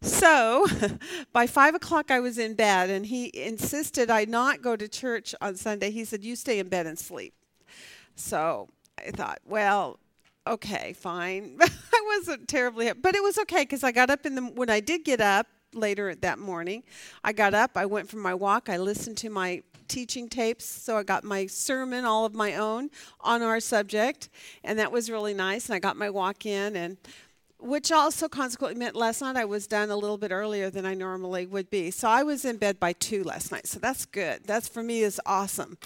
So by five o'clock, I was in bed, and he insisted I not go to church on Sunday. He said, You stay in bed and sleep. So I thought, Well, okay, fine. I wasn't terribly, but it was okay because I got up in the, when I did get up later that morning, I got up, I went for my walk, I listened to my teaching tapes, so I got my sermon, all of my own, on our subject, and that was really nice. And I got my walk in, and which also consequently meant last night I was done a little bit earlier than I normally would be. So I was in bed by two last night. So that's good. That's for me is awesome.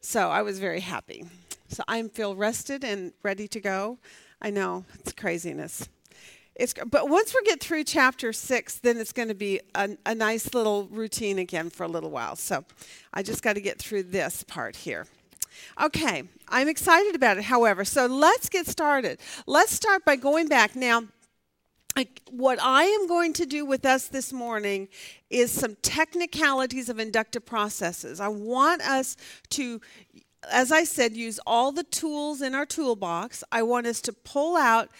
So I was very happy. So I feel rested and ready to go. I know it's craziness. It's, but once we get through chapter six, then it's going to be a, a nice little routine again for a little while. So I just got to get through this part here. Okay, I'm excited about it, however. So let's get started. Let's start by going back. Now, what I am going to do with us this morning is some technicalities of inductive processes. I want us to, as I said, use all the tools in our toolbox. I want us to pull out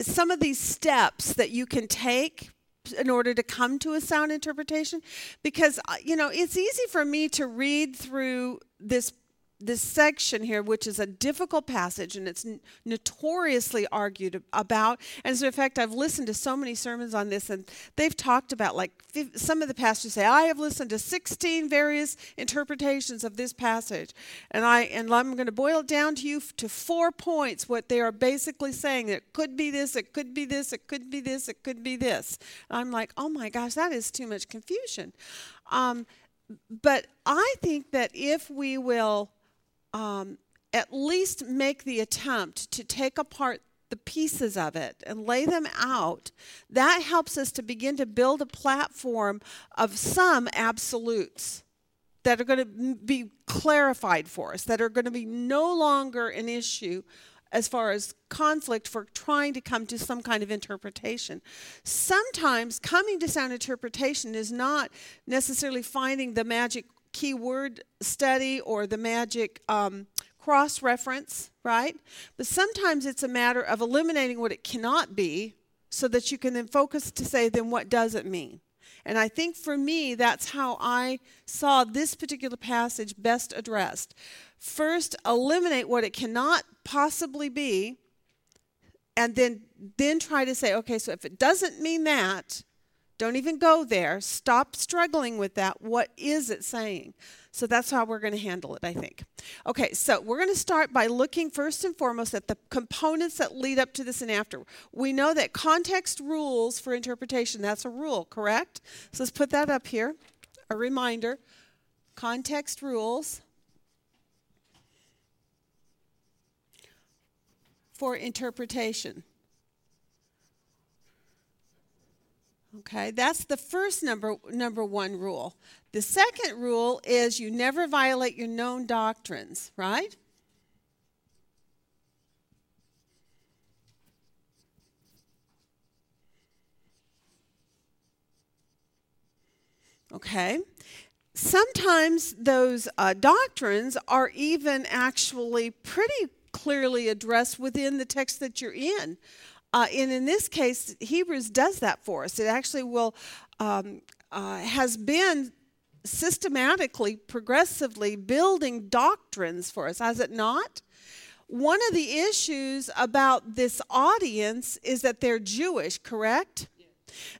some of these steps that you can take in order to come to a sound interpretation because uh, you know it's easy for me to read through this this section here, which is a difficult passage and it's notoriously argued about. And as a fact, I've listened to so many sermons on this, and they've talked about like some of the pastors say, I have listened to 16 various interpretations of this passage. And, I, and I'm going to boil it down to you to four points what they are basically saying. It could be this, it could be this, it could be this, it could be this. And I'm like, oh my gosh, that is too much confusion. Um, but I think that if we will um, at least make the attempt to take apart the pieces of it and lay them out, that helps us to begin to build a platform of some absolutes that are going to be clarified for us, that are going to be no longer an issue as far as conflict for trying to come to some kind of interpretation. Sometimes coming to sound interpretation is not necessarily finding the magic keyword study or the magic um, cross reference, right? But sometimes it's a matter of eliminating what it cannot be so that you can then focus to say, then what does it mean? And I think for me, that's how I saw this particular passage best addressed. First, eliminate what it cannot possibly be, and then, then try to say, okay, so if it doesn't mean that, don't even go there. Stop struggling with that. What is it saying? So that's how we're going to handle it, I think. Okay, so we're going to start by looking first and foremost at the components that lead up to this and after. We know that context rules for interpretation. That's a rule, correct? So let's put that up here. A reminder context rules for interpretation. Okay, that's the first number number 1 rule. The second rule is you never violate your known doctrines, right? Okay. Sometimes those uh, doctrines are even actually pretty clearly addressed within the text that you're in. Uh, and in this case, Hebrews does that for us. It actually will um, uh, has been systematically, progressively building doctrines for us, has it not? One of the issues about this audience is that they're Jewish, correct?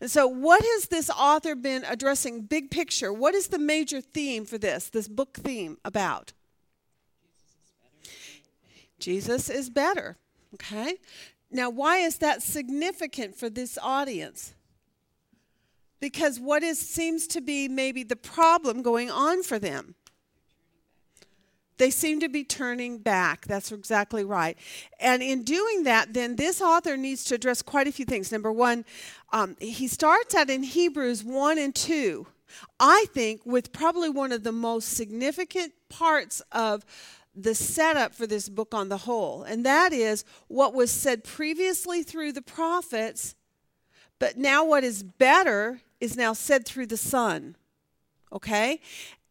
And so, what has this author been addressing? Big picture. What is the major theme for this, this book theme about? Jesus is better. jesus is Okay? Now, why is that significant for this audience? Because what is seems to be maybe the problem going on for them? They seem to be turning back. That's exactly right. And in doing that, then this author needs to address quite a few things. Number one, um, he starts out in Hebrews 1 and 2, I think, with probably one of the most significant parts of the setup for this book on the whole, and that is what was said previously through the prophets, but now what is better is now said through the Son. Okay?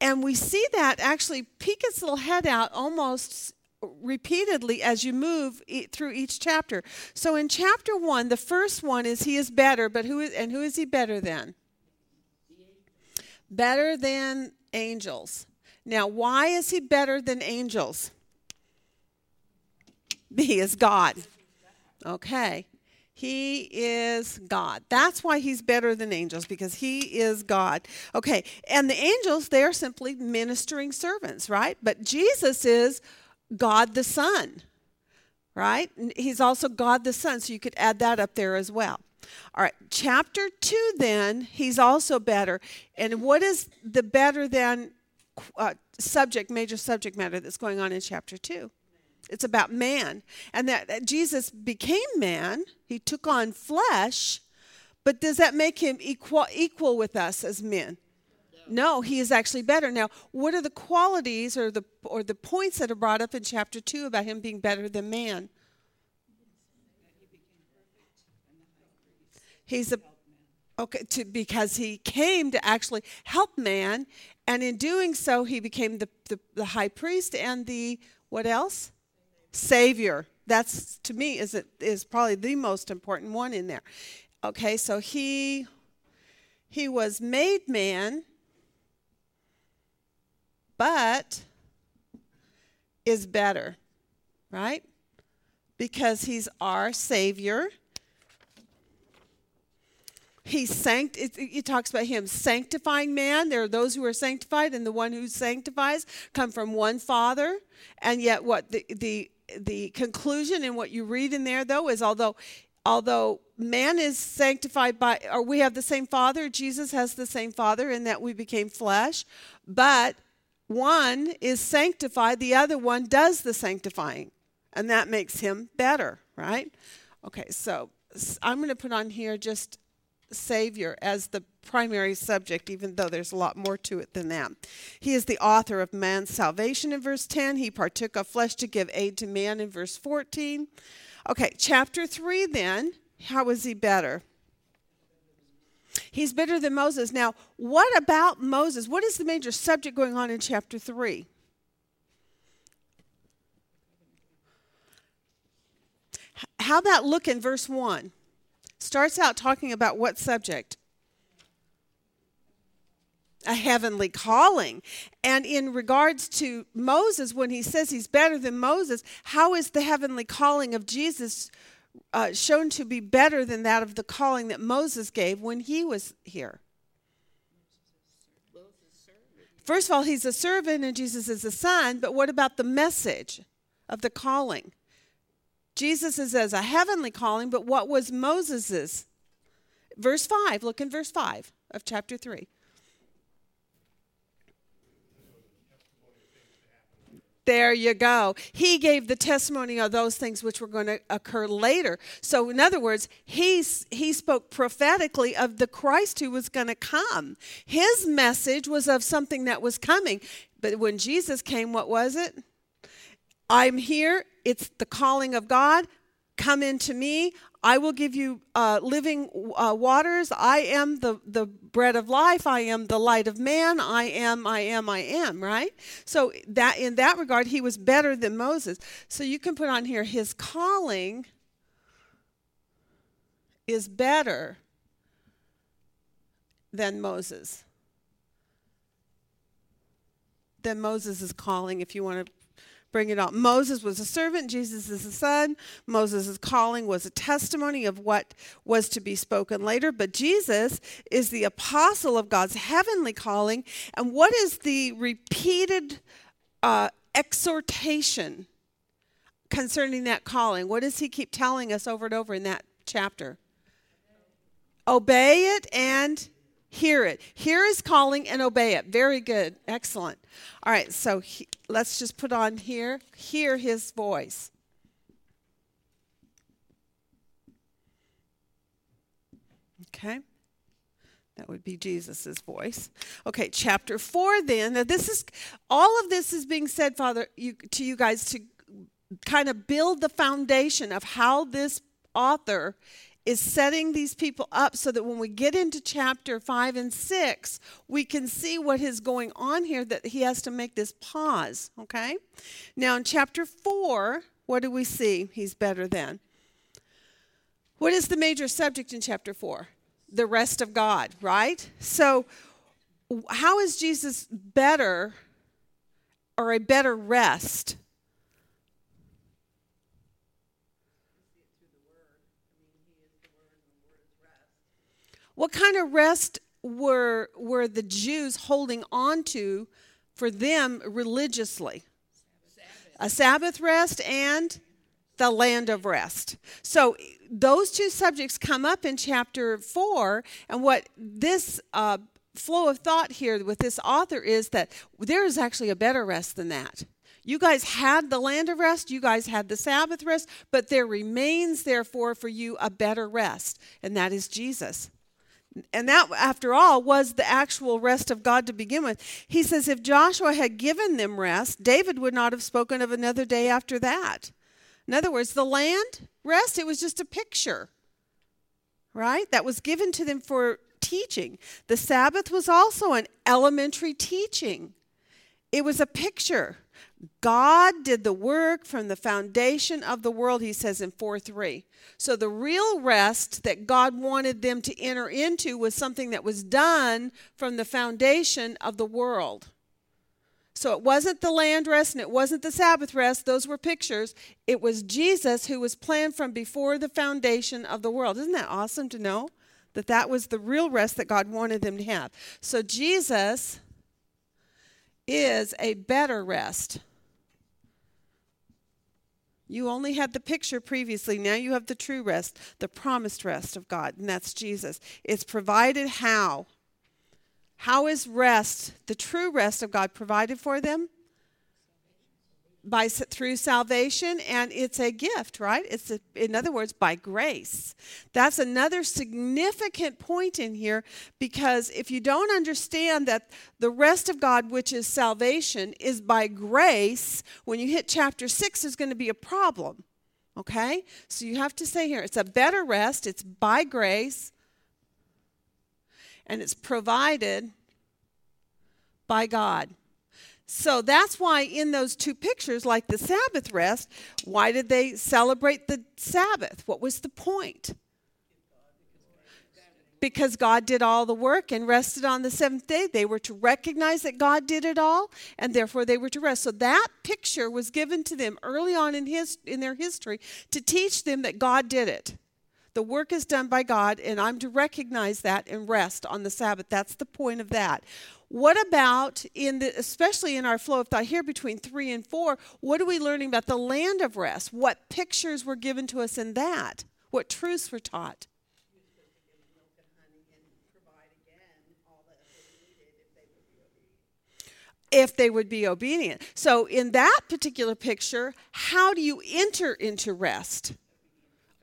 And we see that actually peek its little head out almost repeatedly as you move through each chapter. So in chapter 1, the first one is he is better, but who is and who is he better than? Better than angels. Now, why is he better than angels? He is God. Okay. He is God. That's why he's better than angels, because he is God. Okay, and the angels, they're simply ministering servants, right? But Jesus is God the Son, right? He's also God the Son, so you could add that up there as well. All right, chapter 2, then, he's also better. And what is the better than uh, subject, major subject matter that's going on in chapter 2? It's about man. And that, that Jesus became man, he took on flesh, but does that make him equal, equal with us as men? No, he is actually better. Now, what are the qualities or the or the points that are brought up in chapter 2 about him being better than man? He's a okay to, because he came to actually help man and in doing so he became the, the, the high priest and the what else? Savior. That's to me is it is probably the most important one in there. Okay, so he he was made man, but is better, right? Because he's our Savior. He sanct. It, it, talks about him sanctifying man. There are those who are sanctified, and the one who sanctifies come from one Father. And yet, what the the the conclusion and what you read in there though is although although man is sanctified by or we have the same father jesus has the same father in that we became flesh but one is sanctified the other one does the sanctifying and that makes him better right okay so i'm going to put on here just Savior as the primary subject, even though there's a lot more to it than that. He is the author of man's salvation in verse 10. He partook of flesh to give aid to man in verse 14. Okay, chapter 3 then. How is he better? He's better than Moses. Now, what about Moses? What is the major subject going on in chapter 3? How about look in verse 1? Starts out talking about what subject? A heavenly calling. And in regards to Moses, when he says he's better than Moses, how is the heavenly calling of Jesus uh, shown to be better than that of the calling that Moses gave when he was here? First of all, he's a servant and Jesus is a son, but what about the message of the calling? Jesus is as a heavenly calling, but what was Moses's? Verse 5, look in verse 5 of chapter 3. There you go. He gave the testimony of those things which were going to occur later. So, in other words, he's, he spoke prophetically of the Christ who was going to come. His message was of something that was coming. But when Jesus came, what was it? I'm here. It's the calling of God. Come into me. I will give you uh, living uh, waters. I am the, the bread of life. I am the light of man. I am, I am, I am, right? So that in that regard, he was better than Moses. So you can put on here his calling is better than Moses. Than Moses' calling, if you want to bring it on. Moses was a servant, Jesus is a son. Moses' calling was a testimony of what was to be spoken later, but Jesus is the apostle of God's heavenly calling. And what is the repeated uh, exhortation concerning that calling? What does he keep telling us over and over in that chapter? Obey it and hear it. Hear his calling and obey it. Very good. Excellent. All right, so he, let's just put on here hear his voice. Okay. That would be Jesus' voice. Okay, chapter 4 then. Now this is all of this is being said, Father, you, to you guys to kind of build the foundation of how this author is setting these people up so that when we get into chapter 5 and 6, we can see what is going on here, that he has to make this pause, okay? Now, in chapter 4, what do we see? He's better than. What is the major subject in chapter 4? The rest of God, right? So, how is Jesus better or a better rest? What kind of rest were were the Jews holding on to for them religiously? Sabbath. A Sabbath rest and the land of rest. So those two subjects come up in chapter 4 and what this uh, flow of thought here with this author is that there is actually a better rest than that. You guys had the land of rest, you guys had the Sabbath rest, but there remains, therefore, for you a better rest, and that is Jesus. And that, after all, was the actual rest of God to begin with. He says, if Joshua had given them rest, David would not have spoken of another day after that. In other words, the land rest, it was just a picture, right? That was given to them for teaching. The Sabbath was also an elementary teaching, it was a picture. God did the work from the foundation of the world, he says in 4 3. So the real rest that God wanted them to enter into was something that was done from the foundation of the world. So it wasn't the land rest and it wasn't the Sabbath rest, those were pictures. It was Jesus who was planned from before the foundation of the world. Isn't that awesome to know? That that was the real rest that God wanted them to have. So Jesus is a better rest. You only had the picture previously. Now you have the true rest, the promised rest of God, and that's Jesus. It's provided how? How is rest, the true rest of God, provided for them? By through salvation and it's a gift right? It's a, in other words by grace. That's another significant point in here because if you don't understand that the rest of god which is salvation is by grace when you hit chapter 6 there's going to be a problem okay? So you have to say here it's a better rest it's by grace and it's provided by god so that's why in those two pictures, like the Sabbath rest, why did they celebrate the Sabbath? What was the point? Because God did all the work and rested on the seventh day. They were to recognize that God did it all, and therefore they were to rest. So that picture was given to them early on in, his, in their history to teach them that God did it. The work is done by God, and I'm to recognize that and rest on the Sabbath. That's the point of that. What about in the, especially in our flow of thought here between three and four, what are we learning about the land of rest? What pictures were given to us in that? What truths were taught? if they would be obedient. So, in that particular picture, how do you enter into rest?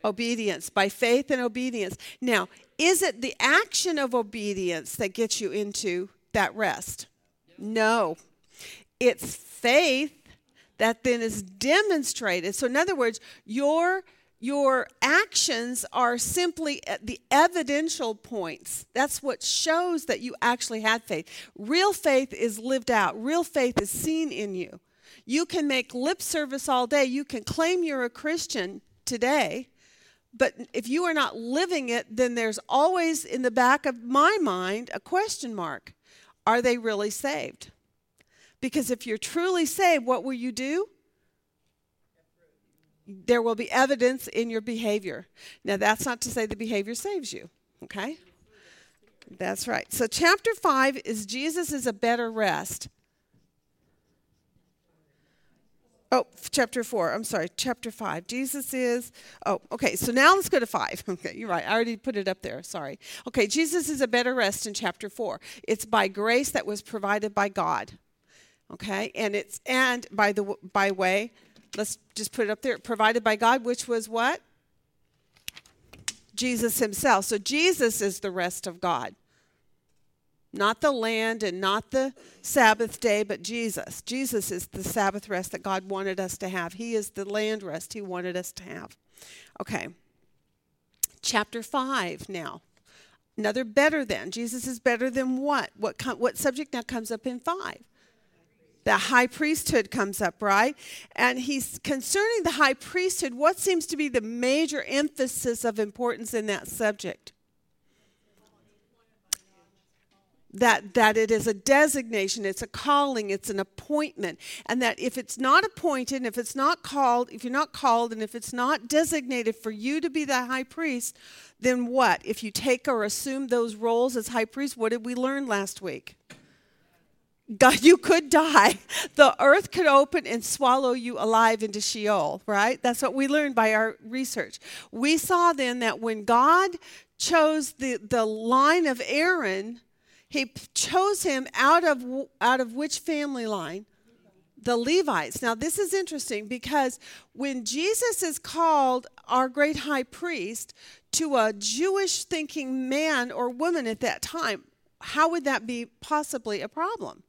Obedience, by faith and obedience. Now, is it the action of obedience that gets you into that rest. No. It's faith that then is demonstrated. So in other words, your your actions are simply the evidential points. That's what shows that you actually had faith. Real faith is lived out. Real faith is seen in you. You can make lip service all day. You can claim you're a Christian today, but if you are not living it, then there's always in the back of my mind a question mark. Are they really saved? Because if you're truly saved, what will you do? There will be evidence in your behavior. Now, that's not to say the behavior saves you, okay? That's right. So, chapter 5 is Jesus is a better rest. Oh, chapter 4. I'm sorry. Chapter 5. Jesus is. Oh, okay. So now let's go to 5. Okay, you're right. I already put it up there. Sorry. Okay, Jesus is a better rest in chapter 4. It's by grace that was provided by God. Okay? And it's and by the by way, let's just put it up there. Provided by God, which was what? Jesus himself. So Jesus is the rest of God. Not the land and not the Sabbath day, but Jesus. Jesus is the Sabbath rest that God wanted us to have. He is the land rest He wanted us to have. Okay. Chapter 5 now. Another better than. Jesus is better than what? What, what subject now comes up in 5? The high priesthood comes up, right? And he's concerning the high priesthood. What seems to be the major emphasis of importance in that subject? That that it is a designation it's a calling it's an appointment and that if it's not appointed if it's not called if you're not called and if it's not designated for you to be the high priest then what if you take or assume those roles as high priest what did we learn last week God, you could die. The earth could open and swallow you alive into Sheol, right? That's what we learned by our research. We saw then that when God chose the, the line of Aaron he chose him out of out of which family line? The Levites. Now this is interesting because when Jesus is called our great high priest to a Jewish thinking man or woman at that time, how would that be possibly a problem?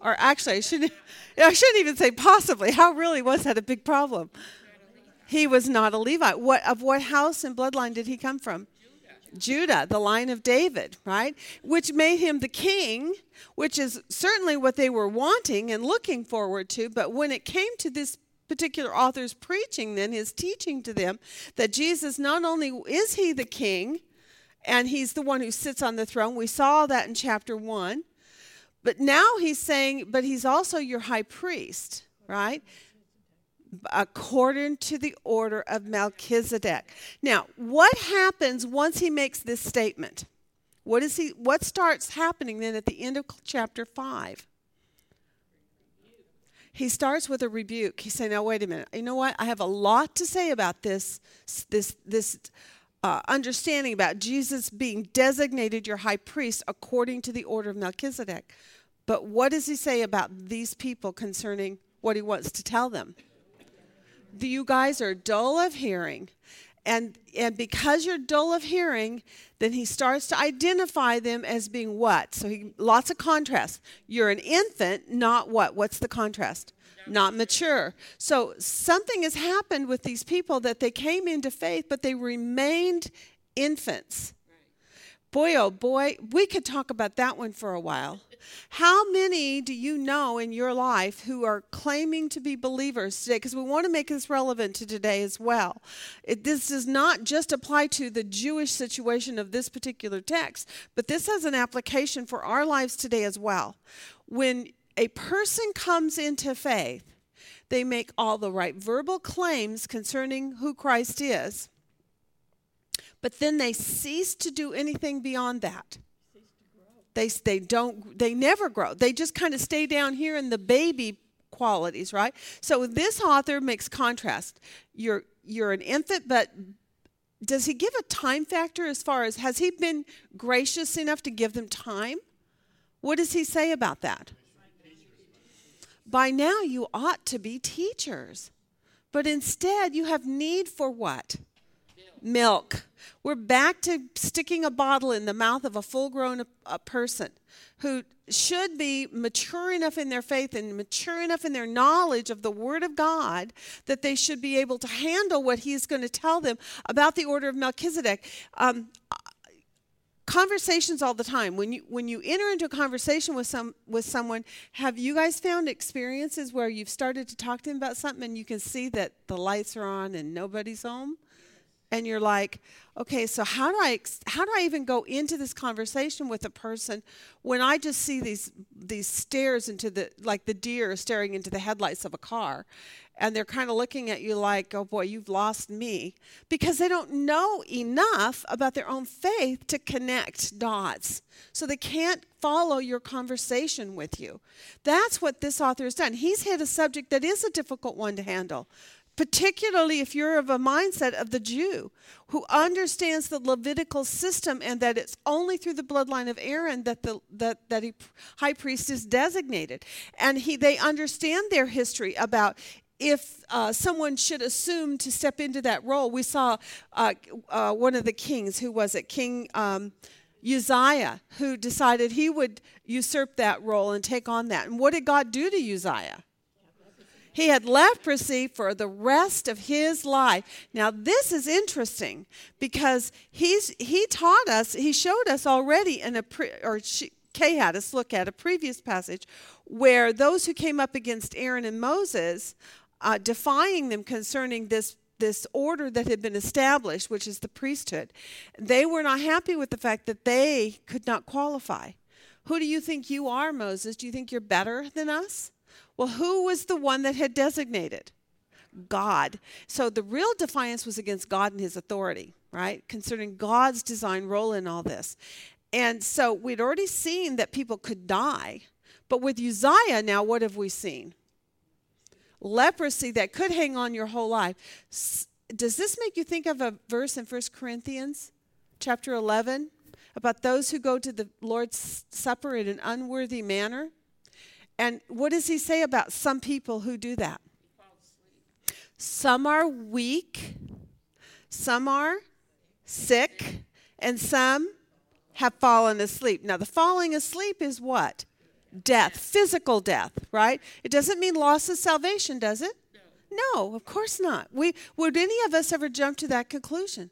Or actually, I shouldn't, I shouldn't even say possibly. How really was that a big problem? He was not a Levite. What of what house and bloodline did he come from? Judah, the line of David, right? Which made him the king, which is certainly what they were wanting and looking forward to. But when it came to this particular author's preaching, then his teaching to them, that Jesus not only is he the king, and he's the one who sits on the throne, we saw that in chapter one. But now he's saying, but he's also your high priest, right? According to the order of Melchizedek. Now, what happens once he makes this statement? What is he what starts happening then at the end of chapter 5? He starts with a rebuke. He said, "Now wait a minute. You know what? I have a lot to say about this this this uh, understanding about Jesus being designated your high priest according to the order of Melchizedek. But what does he say about these people concerning what he wants to tell them? You guys are dull of hearing. And, and because you're dull of hearing, then he starts to identify them as being what? So he lots of contrast. You're an infant, not what? What's the contrast? Not mature. So something has happened with these people that they came into faith, but they remained infants. Boy, oh boy, we could talk about that one for a while. How many do you know in your life who are claiming to be believers today? Because we want to make this relevant to today as well. It, this does not just apply to the Jewish situation of this particular text, but this has an application for our lives today as well. When a person comes into faith, they make all the right verbal claims concerning who Christ is, but then they cease to do anything beyond that. They, they don't they never grow. They just kind of stay down here in the baby qualities, right? So this author makes contrast. You're you're an infant, but does he give a time factor as far as has he been gracious enough to give them time? What does he say about that? By now you ought to be teachers. But instead you have need for what? Milk. We're back to sticking a bottle in the mouth of a full grown uh, person who should be mature enough in their faith and mature enough in their knowledge of the Word of God that they should be able to handle what He's going to tell them about the order of Melchizedek. Um, conversations all the time when you when you enter into a conversation with some with someone have you guys found experiences where you've started to talk to them about something and you can see that the lights are on and nobody's home and you're like, okay, so how do I how do I even go into this conversation with a person when I just see these these stares into the like the deer staring into the headlights of a car, and they're kind of looking at you like, oh boy, you've lost me, because they don't know enough about their own faith to connect dots, so they can't follow your conversation with you. That's what this author has done. He's hit a subject that is a difficult one to handle particularly if you're of a mindset of the Jew who understands the Levitical system and that it's only through the bloodline of Aaron that the that that he, high priest is designated, and he they understand their history about if uh, someone should assume to step into that role. We saw uh, uh, one of the kings, who was it, King. Um, Uzziah, who decided he would usurp that role and take on that. And what did God do to Uzziah? He had leprosy for the rest of his life. Now, this is interesting because he's, he taught us, he showed us already in a, pre, or she, Kay had us look at a previous passage where those who came up against Aaron and Moses, uh, defying them concerning this this order that had been established, which is the priesthood, they were not happy with the fact that they could not qualify. Who do you think you are, Moses? Do you think you're better than us? Well, who was the one that had designated? God. So the real defiance was against God and his authority, right? Concerning God's design role in all this. And so we'd already seen that people could die. But with Uzziah, now what have we seen? Leprosy that could hang on your whole life. Does this make you think of a verse in 1 Corinthians chapter 11 about those who go to the Lord's Supper in an unworthy manner? And what does he say about some people who do that? Some are weak, some are sick, and some have fallen asleep. Now, the falling asleep is what? Death, physical death, right? It doesn't mean loss of salvation, does it? No, of course not. We would any of us ever jump to that conclusion?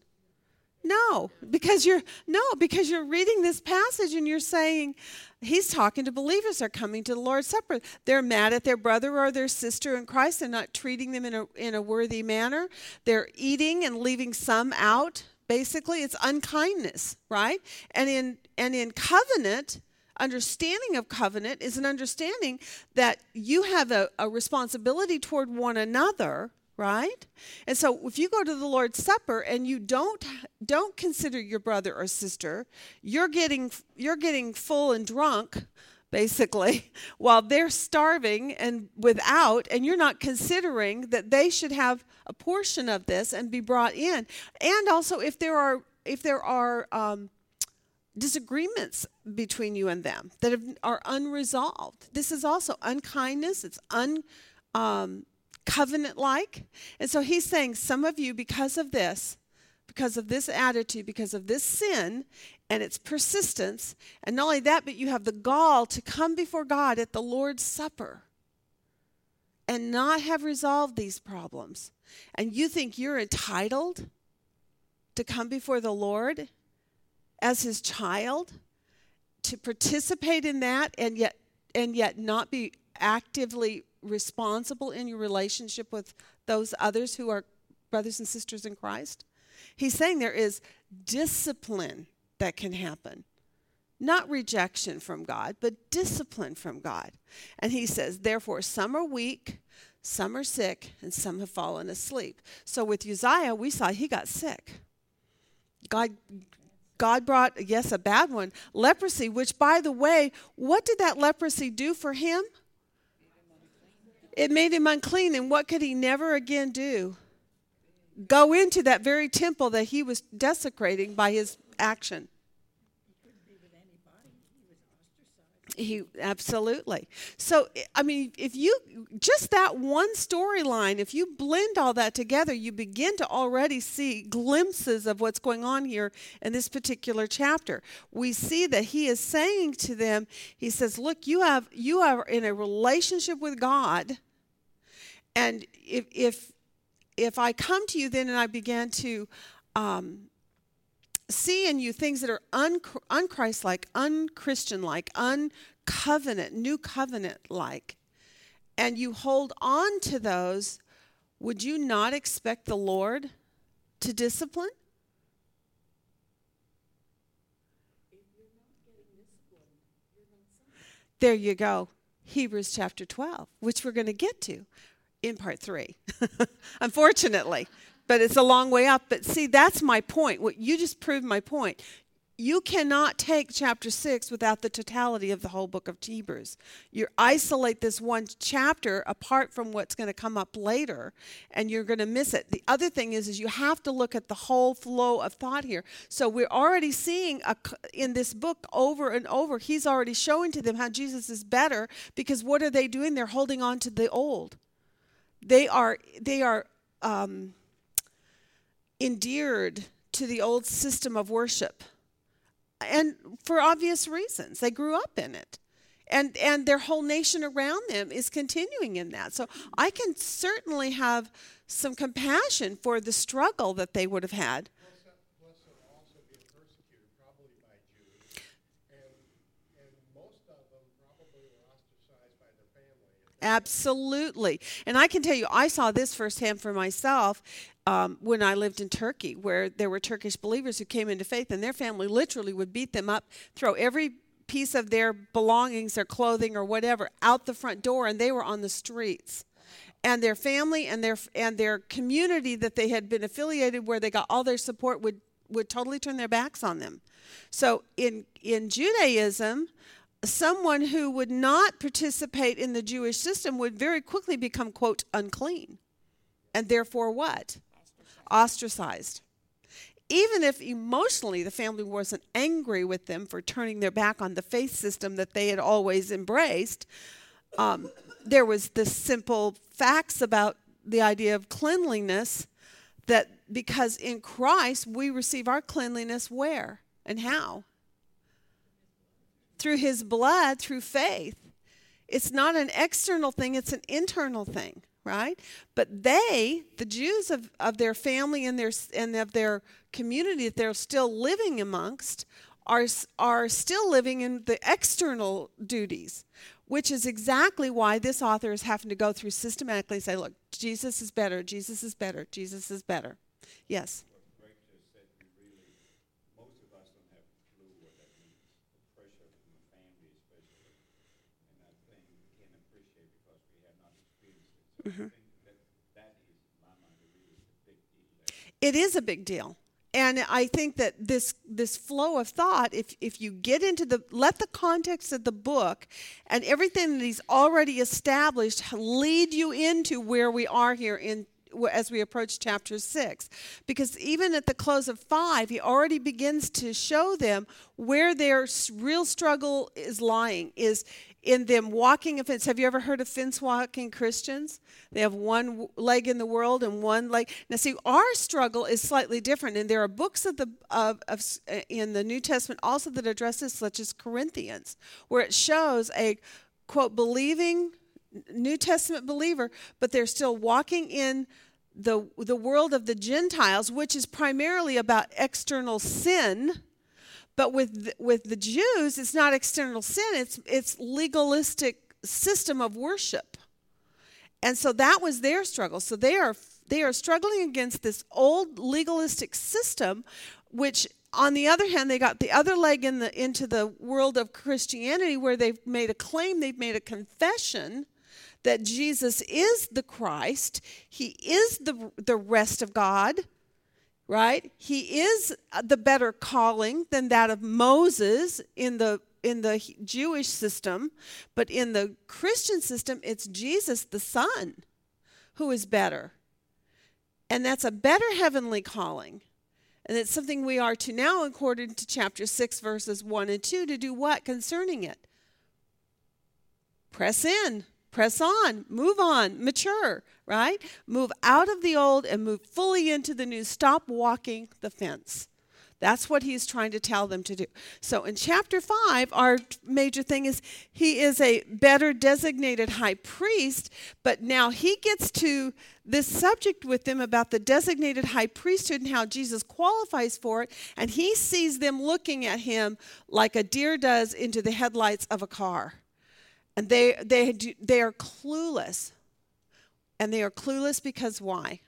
No, because you're no, because you're reading this passage and you're saying he's talking to believers they're coming to the Lord's Supper. They're mad at their brother or their sister in Christ. They're not treating them in a in a worthy manner. They're eating and leaving some out. Basically, it's unkindness, right? And in and in covenant, understanding of covenant is an understanding that you have a, a responsibility toward one another right? And so if you go to the lord's supper and you don't don't consider your brother or sister you're getting you're getting full and drunk basically while they're starving and without and you're not considering that they should have a portion of this and be brought in. And also if there are if there are um, disagreements between you and them that have, are unresolved. This is also unkindness. It's un um, covenant like. And so he's saying, some of you, because of this, because of this attitude, because of this sin and its persistence, and not only that, but you have the gall to come before God at the Lord's Supper and not have resolved these problems. And you think you're entitled to come before the Lord as his child, to participate in that and yet and yet not be actively responsible in your relationship with those others who are brothers and sisters in Christ? He's saying there is discipline that can happen. Not rejection from God, but discipline from God. And he says, therefore, some are weak, some are sick, and some have fallen asleep. So with Uzziah, we saw he got sick. God God brought, yes, a bad one, leprosy, which, by the way, what did that leprosy do for him? It made him unclean, and what could he never again do? Go into that very temple that he was desecrating by his action. He absolutely. So I mean, if you just that one storyline, if you blend all that together, you begin to already see glimpses of what's going on here in this particular chapter. We see that he is saying to them, he says, "Look, you have you are in a relationship with God, and if if if I come to you then and I began to um, see in you things that are un- unchristlike, unchristian-like, uncovenant, new covenant-like, and you hold on to those, would you not expect the Lord to discipline? There you go. Hebrews chapter 12, which we're going to get to in part three, unfortunately but it's a long way up. But see, that's my point. What you just proved my point. You cannot take chapter six without the totality of the whole book of Hebrews. You isolate this one chapter apart from what's going to come up later, and you're going to miss it. The other thing is, is you have to look at the whole flow of thought here. So we're already seeing a, in this book over and over. He's already showing to them how Jesus is better because what are they doing? They're holding on to the old. They are they are. Um, endeared to the old system of worship. And for obvious reasons, they grew up in it. and and their whole nation around them is continuing in that. So I can certainly have some compassion for the struggle that they would have had. Absolutely. And I can tell you, I saw this firsthand for myself um, when I lived in Turkey, where there were Turkish believers who came into faith, and their family literally would beat them up, throw every piece of their belongings, their clothing, or whatever out the front door, and they were on the streets. And their family and their and their community that they had been affiliated, where they got all their support, would would totally turn their backs on them. So in in Judaism, someone who would not participate in the Jewish system would very quickly become, quote, unclean. And therefore, what? Ostracized. Even if emotionally the family wasn't angry with them for turning their back on the faith system that they had always embraced, um, there was the simple facts about the idea of cleanliness that because in Christ we receive our cleanliness where and how? Through his blood, through faith. It's not an external thing, it's an internal thing, right? But they, the Jews of, of their family and their and of their community that they're still living amongst are are still living in the external duties, which is exactly why this author is having to go through systematically and say, look, Jesus is better, Jesus is better, Jesus is better. Yes. Mm-hmm. It is a big deal. And I think that this this flow of thought, if if you get into the let the context of the book and everything that he's already established lead you into where we are here in as we approach chapter 6 because even at the close of 5 he already begins to show them where their real struggle is lying is in them walking a fence. Have you ever heard of fence walking Christians? They have one leg in the world and one leg. Now, see, our struggle is slightly different, and there are books of the of, of uh, in the New Testament also that address this, such as Corinthians, where it shows a quote believing New Testament believer, but they're still walking in the the world of the Gentiles, which is primarily about external sin but with the, with the Jews, it's not external sin; it's it's legalistic system of worship, and so that was their struggle. So they are they are struggling against this old legalistic system, which on the other hand, they got the other leg in the into the world of Christianity, where they've made a claim, they've made a confession that Jesus is the Christ, He is the the rest of God right? He is uh, the better calling than that of Moses in the in the Jewish system, but in the Christian system it's Jesus the Son who is better. And that's a better heavenly calling. And it's something we are to now according to chapter 6 verses 1 and 2 to do what concerning it? Press in press on, move on, mature, right? Move out of the old and move fully into the new. Stop walking the fence. That's what he's trying to tell them to do. So in chapter 5, our major thing is he is a better designated high priest, but now he gets to this subject with them about the designated high priesthood and how Jesus qualifies for it, and he sees them looking at him like a deer does into the headlights of a car. And they, they, they are clueless. And they are clueless because why?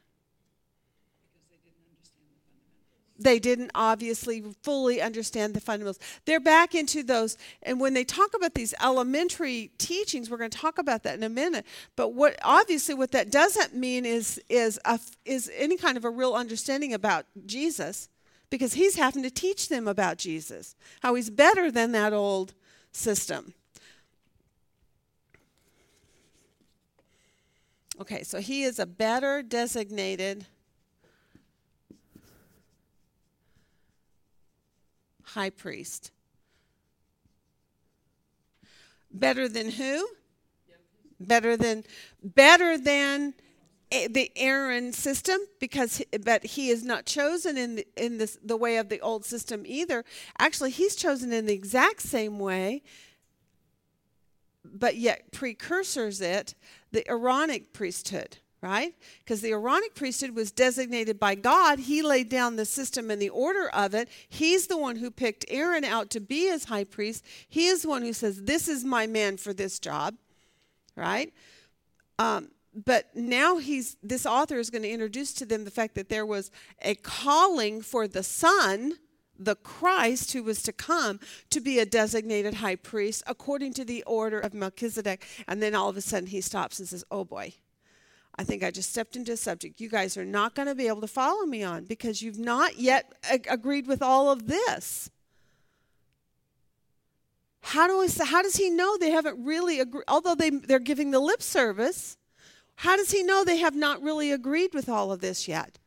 they didn't obviously fully understand the fundamentals. They're back into those, and when they talk about these elementary teachings, we're going to talk about that in a minute. But what obviously what that doesn't mean is is a, is any kind of a real understanding about Jesus, because he's having to teach them about Jesus, how he's better than that old system. Okay, so he is a better designated high priest. Better than who? Better than better than eh, the Aaron system because but he is not chosen in the, in this the way of the old system either. Actually, he's chosen in the exact same way but yet precursors it the Aaronic priesthood, right? Because the Aaronic priesthood was designated by God. He laid down the system and the order of it. He's the one who picked Aaron out to be his high priest. He is the one who says, This is my man for this job, right? Um, but now he's this author is going to introduce to them the fact that there was a calling for the son the Christ who was to come to be a designated high priest according to the order of Melchizedek. And then all of a sudden he stops and says, Oh boy, I think I just stepped into a subject you guys are not going to be able to follow me on because you've not yet ag- agreed with all of this. How, do I, how does he know they haven't really agreed? Although they, they're giving the lip service, how does he know they have not really agreed with all of this yet?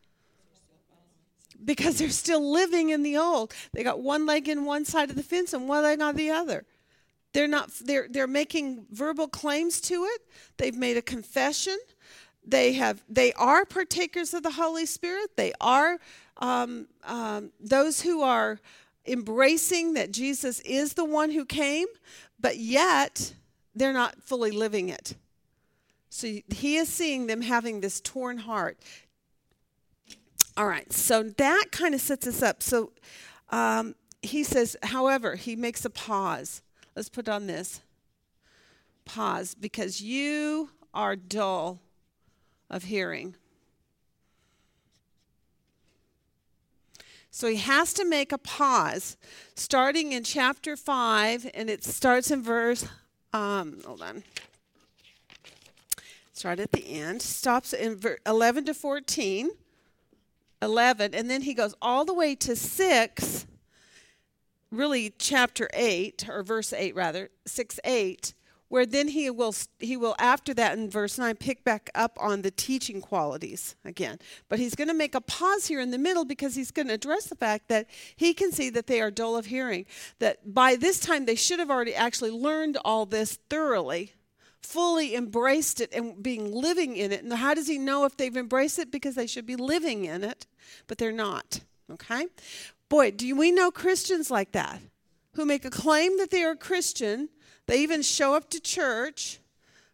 Because they're still living in the old. They got one leg in one side of the fence and one leg on the other. They're not they're they're making verbal claims to it. They've made a confession. They have they are partakers of the Holy Spirit. They are um, um, those who are embracing that Jesus is the one who came, but yet they're not fully living it. So he is seeing them having this torn heart. All right, so that kind of sets us up. So um, he says, however, he makes a pause. Let's put on this pause because you are dull of hearing. So he has to make a pause starting in chapter 5, and it starts in verse, um, hold on. Start at the end, stops in ver- 11 to 14. 11, and then he goes all the way to 6, really chapter 8, or verse 8 rather, 6 8, where then he will he will after that in verse 9 pick back up on the teaching qualities again. But he's going to make a pause here in the middle because he's going to address the fact that he can see that they are dull of hearing that by this time they should have already actually learned all this thoroughly fully embraced it and being living in it. And how does he know if they've embraced it? Because they should be living in it, but they're not. Okay? Boy, do we know Christians like that who make a claim that they are Christian? They even show up to church.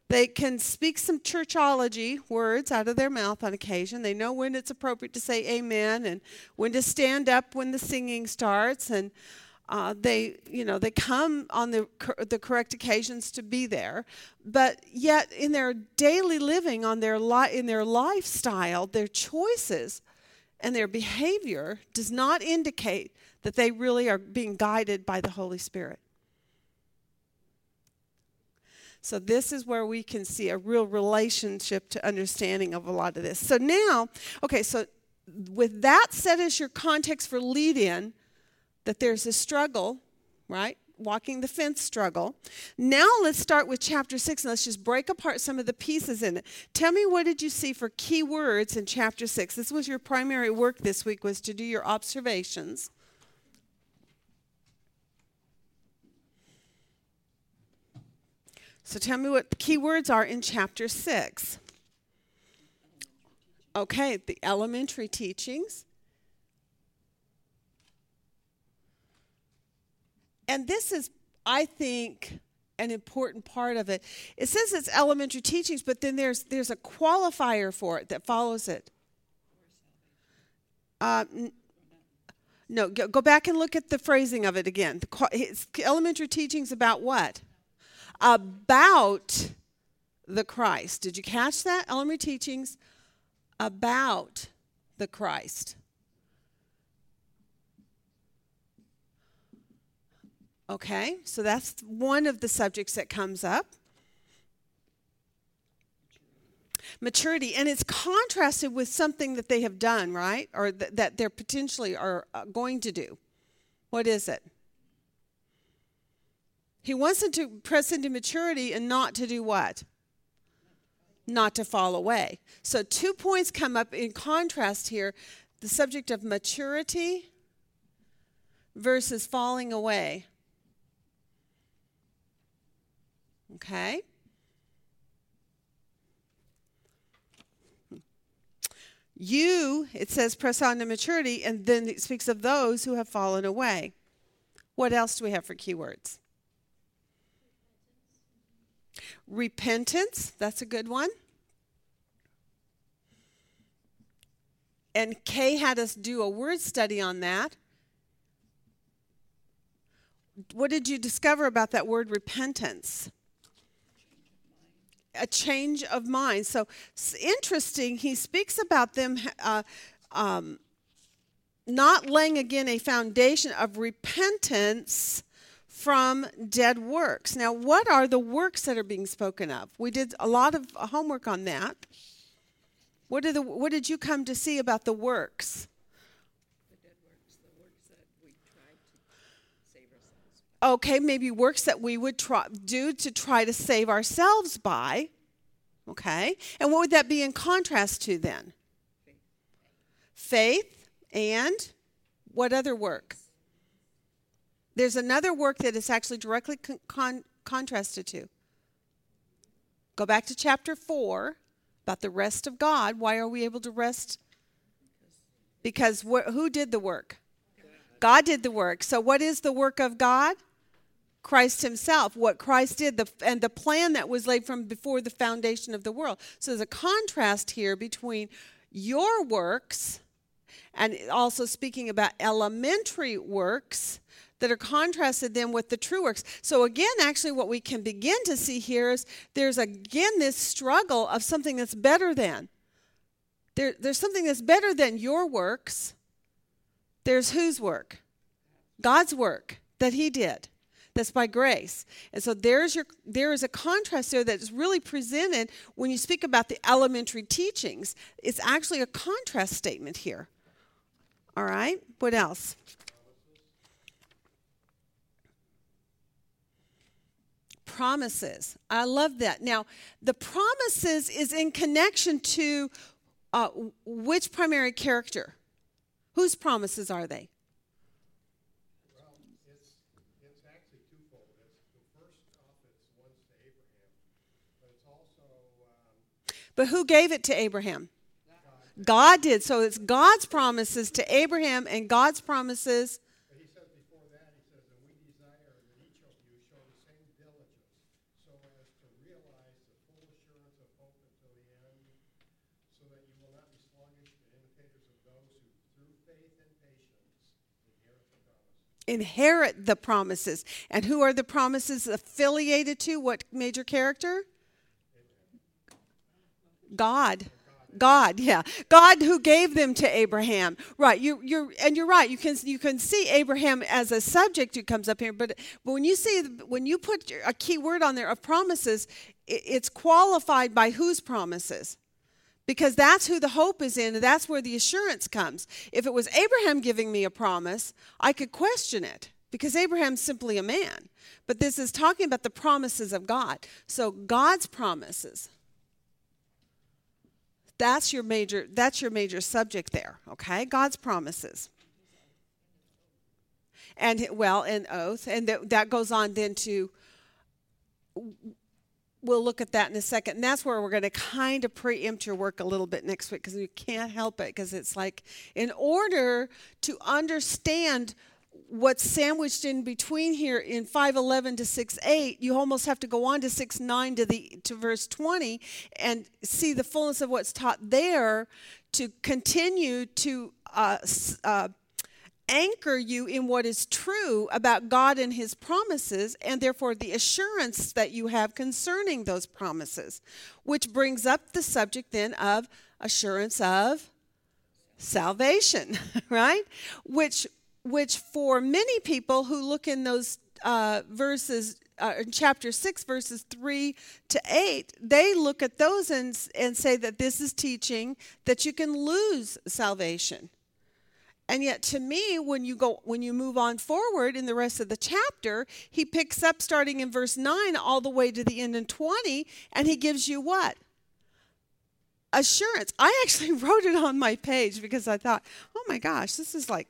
They can speak some churchology words out of their mouth on occasion. They know when it's appropriate to say amen and when to stand up when the singing starts. And uh, they, you know, they come on the the correct occasions to be there, but yet in their daily living, on their li- in their lifestyle, their choices and their behavior does not indicate that they really are being guided by the Holy Spirit. So this is where we can see a real relationship to understanding of a lot of this. So now, okay, so with that set as your context for lead in, that there's a struggle, right? Walking the fence struggle. Now let's start with chapter 6 and let's just break apart some of the pieces in it. Tell me what did you see for key words in chapter 6? This was your primary work this week was to do your observations. So tell me what the key words are in chapter 6. Okay, the elementary teachings. And this is, I think, an important part of it. It says it's elementary teachings, but then there's there's a qualifier for it that follows it. Uh, no, go, go, back and look at the phrasing of it again. The, elementary teachings about what? About the Christ. Did you catch that? Elementary teachings about the Christ. Okay, so that's one of the subjects that comes up. Maturity, and it's contrasted with something that they have done, right? Or th- that they're potentially are uh, going to do. What is it? He wants them to press into maturity and not to do what? Not to fall away. So, two points come up in contrast here the subject of maturity versus falling away. Okay? You, it says, press on to maturity, and then it speaks of those who have fallen away. What else do we have for keywords? Repentance, that's a good one. And Kay had us do a word study on that. What did you discover about that word repentance? A change of mind. So it's interesting. He speaks about them uh, um, not laying again a foundation of repentance from dead works. Now, what are the works that are being spoken of? We did a lot of homework on that. What, are the, what did you come to see about the works? Okay, maybe works that we would try, do to try to save ourselves by. Okay, and what would that be in contrast to then? Faith, and what other work? There's another work that is actually directly con- con- contrasted to. Go back to chapter 4 about the rest of God. Why are we able to rest? Because wh- who did the work? God did the work. So, what is the work of God? Christ himself, what Christ did, the, and the plan that was laid from before the foundation of the world. So there's a contrast here between your works and also speaking about elementary works that are contrasted then with the true works. So again, actually what we can begin to see here is there's again this struggle of something that's better than. There, there's something that's better than your works. There's whose work? God's work that he did that's by grace. And so there's your there is a contrast there that's really presented when you speak about the elementary teachings. It's actually a contrast statement here. All right? What else? Promises. I love that. Now, the promises is in connection to uh, which primary character? Whose promises are they? But who gave it to Abraham? God did. So it's God's promises to Abraham and God's promises. But he says before that, he says, and we desire that each of you show the same diligence so as to realize the full assurance of hope until the end, so that you will not be sluggish, but imitators of those who, through faith and patience, inherit the promises. Inherit the promises. And who are the promises affiliated to? What major character? God. God, yeah. God who gave them to Abraham. Right. You you're and you're right. You can you can see Abraham as a subject who comes up here, but but when you see when you put a key word on there of promises, it's qualified by whose promises? Because that's who the hope is in, and that's where the assurance comes. If it was Abraham giving me a promise, I could question it because Abraham's simply a man. But this is talking about the promises of God. So God's promises that's your major that's your major subject there okay? God's promises. And well an oath and that, that goes on then to we'll look at that in a second. And that's where we're going to kind of preempt your work a little bit next week because you can't help it because it's like in order to understand what's sandwiched in between here in 511 to 6:8 you almost have to go on to 6:9 to the to verse 20 and see the fullness of what's taught there to continue to uh, uh, anchor you in what is true about God and his promises and therefore the assurance that you have concerning those promises which brings up the subject then of assurance of salvation right? Which which for many people who look in those uh, verses, uh, in chapter 6, verses 3 to 8, they look at those and, and say that this is teaching that you can lose salvation. And yet to me when you go when you move on forward in the rest of the chapter, he picks up starting in verse 9 all the way to the end in 20 and he gives you what? Assurance. I actually wrote it on my page because I thought, "Oh my gosh, this is like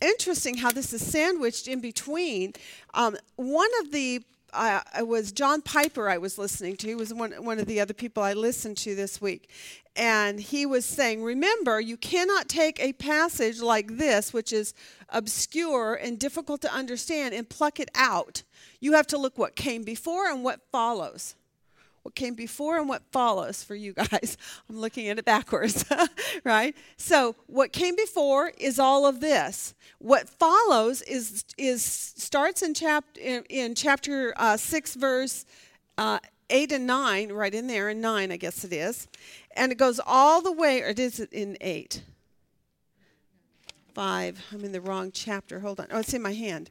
interesting how this is sandwiched in between. Um, one of the I was John Piper. I was listening to. He was one one of the other people I listened to this week, and he was saying, "Remember, you cannot take a passage like this, which is obscure and difficult to understand, and pluck it out. You have to look what came before and what follows." What came before and what follows for you guys. I'm looking at it backwards, right? So, what came before is all of this. What follows is is starts in chapter in, in chapter uh, six, verse uh, eight and nine, right in there, in nine, I guess it is, and it goes all the way. Or it is in eight. Five. I'm in the wrong chapter. Hold on. Oh, it's in my hand.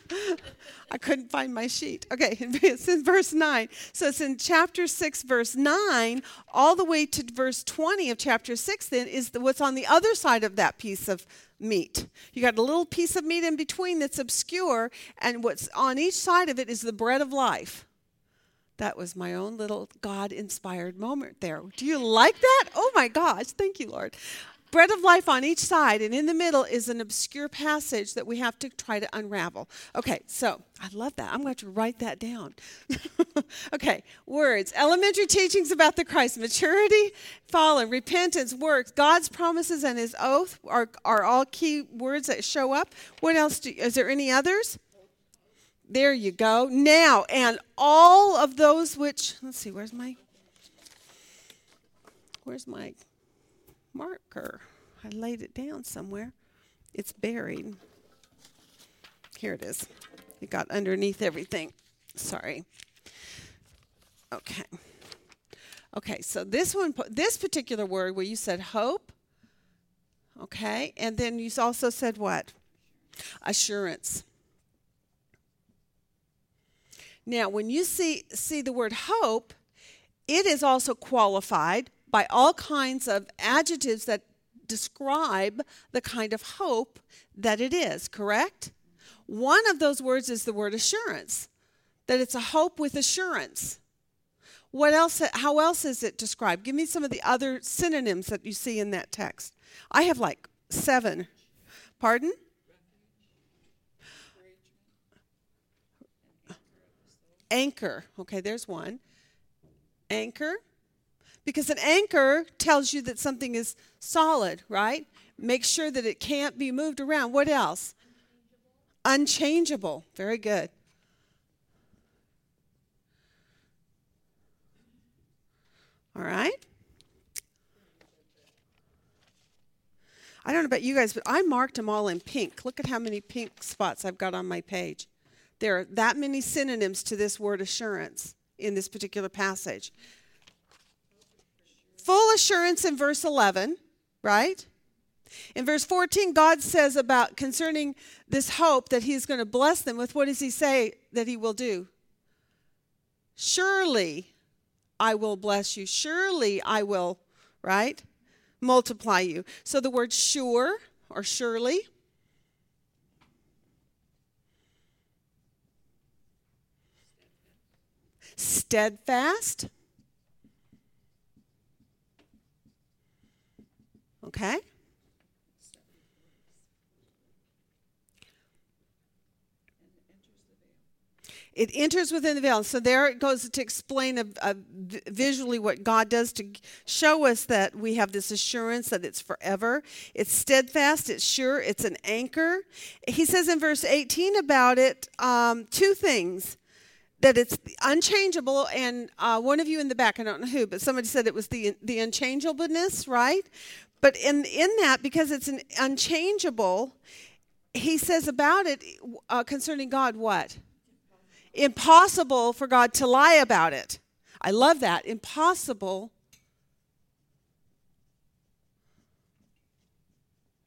I couldn't find my sheet. Okay, it's in verse 9. So it's in chapter 6, verse 9, all the way to verse 20 of chapter 6, then, is the, what's on the other side of that piece of meat. You got a little piece of meat in between that's obscure, and what's on each side of it is the bread of life. That was my own little God inspired moment there. Do you like that? Oh my gosh, thank you, Lord bread of life on each side, and in the middle is an obscure passage that we have to try to unravel. Okay, so I love that. I'm going to, write that down. okay, words. Elementary teachings about the Christ. Maturity, fallen, repentance, works, God's promises, and his oath are, are all key words that show up. What else? Do, is there any others? There you go. Now, and all of those which, let's see, where's my, where's my marker. I laid it down somewhere. It's buried. Here it is. It got underneath everything. Sorry. Okay. Okay, so this one, this particular word where you said hope, okay, and then you also said what? Assurance. Now, when you see see the word hope, it is also qualified by all kinds of adjectives that describe the kind of hope that it is, correct? One of those words is the word assurance, that it's a hope with assurance. What else how else is it described? Give me some of the other synonyms that you see in that text. I have like 7. Pardon? Anchor. Okay, there's one. Anchor. Because an anchor tells you that something is solid, right? Make sure that it can't be moved around. What else? Unchangeable. Very good. All right. I don't know about you guys, but I marked them all in pink. Look at how many pink spots I've got on my page. There are that many synonyms to this word assurance in this particular passage full assurance in verse 11, right? In verse 14, God says about concerning this hope that He's going to bless them with what does He say that He will do? Surely I will bless you. Surely I will, right? Multiply you. So the word sure or surely. Steadfast. Okay? It enters within the veil. So there it goes to explain a, a, visually what God does to show us that we have this assurance that it's forever. It's steadfast, it's sure, it's an anchor. He says in verse 18 about it um, two things that it's unchangeable and uh, one of you in the back i don't know who but somebody said it was the the unchangeableness right but in, in that, because it's an unchangeable, he says about it uh, concerning God what? Impossible for God to lie about it. I love that. Impossible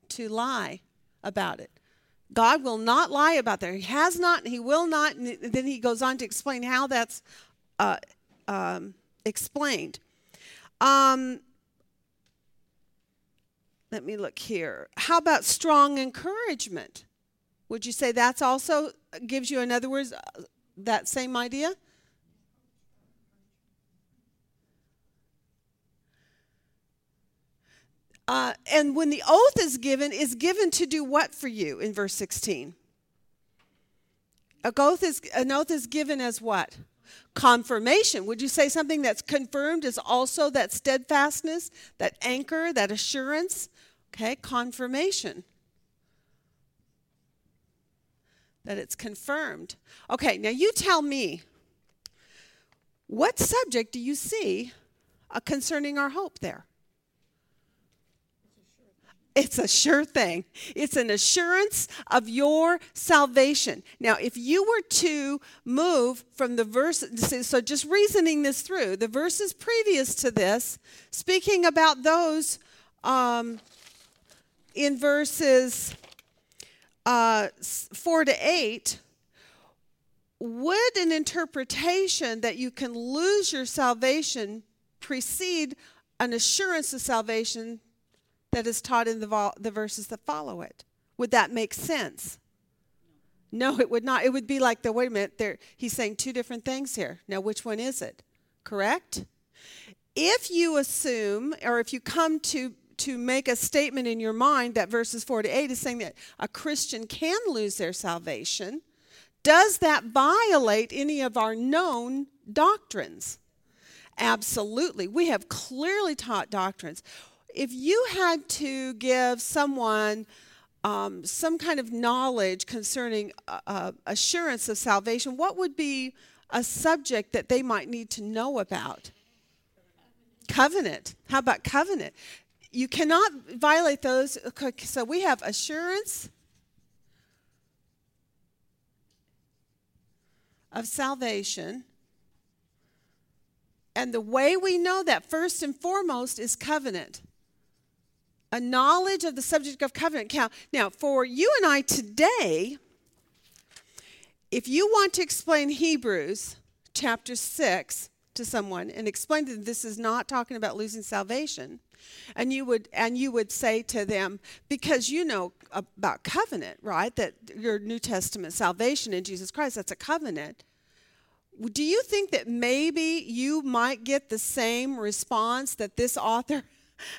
to lie about it. God will not lie about that. He has not, he will not. And then he goes on to explain how that's uh, um, explained. Um, let me look here. How about strong encouragement? Would you say that's also gives you, in other words, uh, that same idea? Uh, and when the oath is given, is given to do what for you in verse 16? A oath is an oath is given as what? Confirmation. Would you say something that's confirmed is also that steadfastness, that anchor, that assurance? Okay, confirmation. That it's confirmed. Okay, now you tell me what subject do you see uh, concerning our hope there? It's a sure thing. It's an assurance of your salvation. Now, if you were to move from the verse, so just reasoning this through, the verses previous to this, speaking about those um, in verses uh, 4 to 8, would an interpretation that you can lose your salvation precede an assurance of salvation that is taught in the, vol- the verses that follow it. Would that make sense? No, it would not. It would be like the wait a minute, there he's saying two different things here. Now which one is it? Correct? If you assume or if you come to to make a statement in your mind that verses 4 to 8 is saying that a Christian can lose their salvation, does that violate any of our known doctrines? Absolutely. We have clearly taught doctrines if you had to give someone um, some kind of knowledge concerning uh, uh, assurance of salvation, what would be a subject that they might need to know about? Covenant. How about covenant? You cannot violate those. So we have assurance of salvation. And the way we know that, first and foremost, is covenant a knowledge of the subject of covenant. Now, for you and I today, if you want to explain Hebrews chapter 6 to someone and explain that this is not talking about losing salvation, and you would and you would say to them because you know about covenant, right? That your New Testament salvation in Jesus Christ, that's a covenant. Do you think that maybe you might get the same response that this author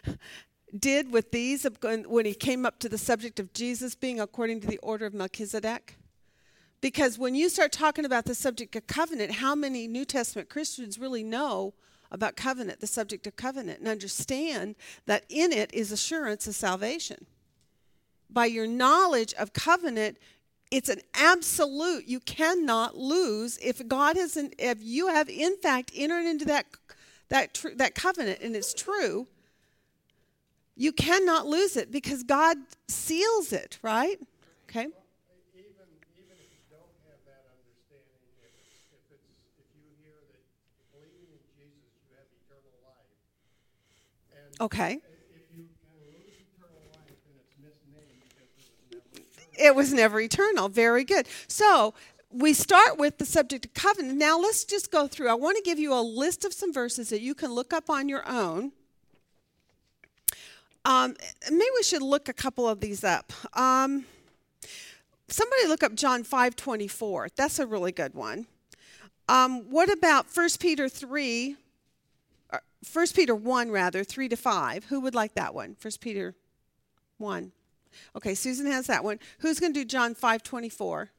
did with these when he came up to the subject of Jesus being according to the order of Melchizedek? Because when you start talking about the subject of covenant, how many New Testament Christians really know about covenant, the subject of covenant, and understand that in it is assurance of salvation? By your knowledge of covenant, it's an absolute you cannot lose if God has if you have in fact entered into that that tr- that covenant and it's true you cannot lose it because God seals it, right? Okay. Even, even if you don't have that understanding, if, if, it's, if you hear that believing in Jesus, you have eternal life. And okay. If you can lose eternal life, then it's misnamed because it was never eternal. It was never eternal. Very good. So we start with the subject of covenant. Now let's just go through. I want to give you a list of some verses that you can look up on your own um, maybe we should look a couple of these up. Um, somebody look up John 5 24. That's a really good one. Um, what about 1 Peter 3? 1 uh, Peter 1, rather, 3 to 5. Who would like that one? 1 Peter 1. Okay, Susan has that one. Who's going to do John 5 24?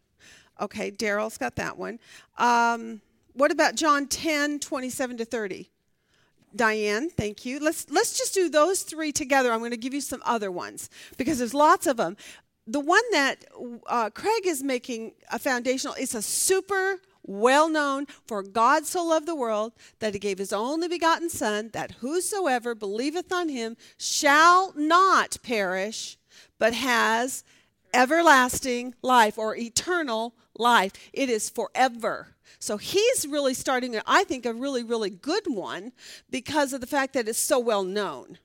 Okay, Daryl's got that one. Um, what about John 10 27 to 30? Diane, thank you. Let's let's just do those three together. I'm going to give you some other ones because there's lots of them. The one that uh, Craig is making a foundational is a super well known for God so loved the world that he gave his only begotten Son, that whosoever believeth on him shall not perish, but has everlasting life or eternal life. It is forever. So he's really starting, I think, a really, really good one because of the fact that it's so well known.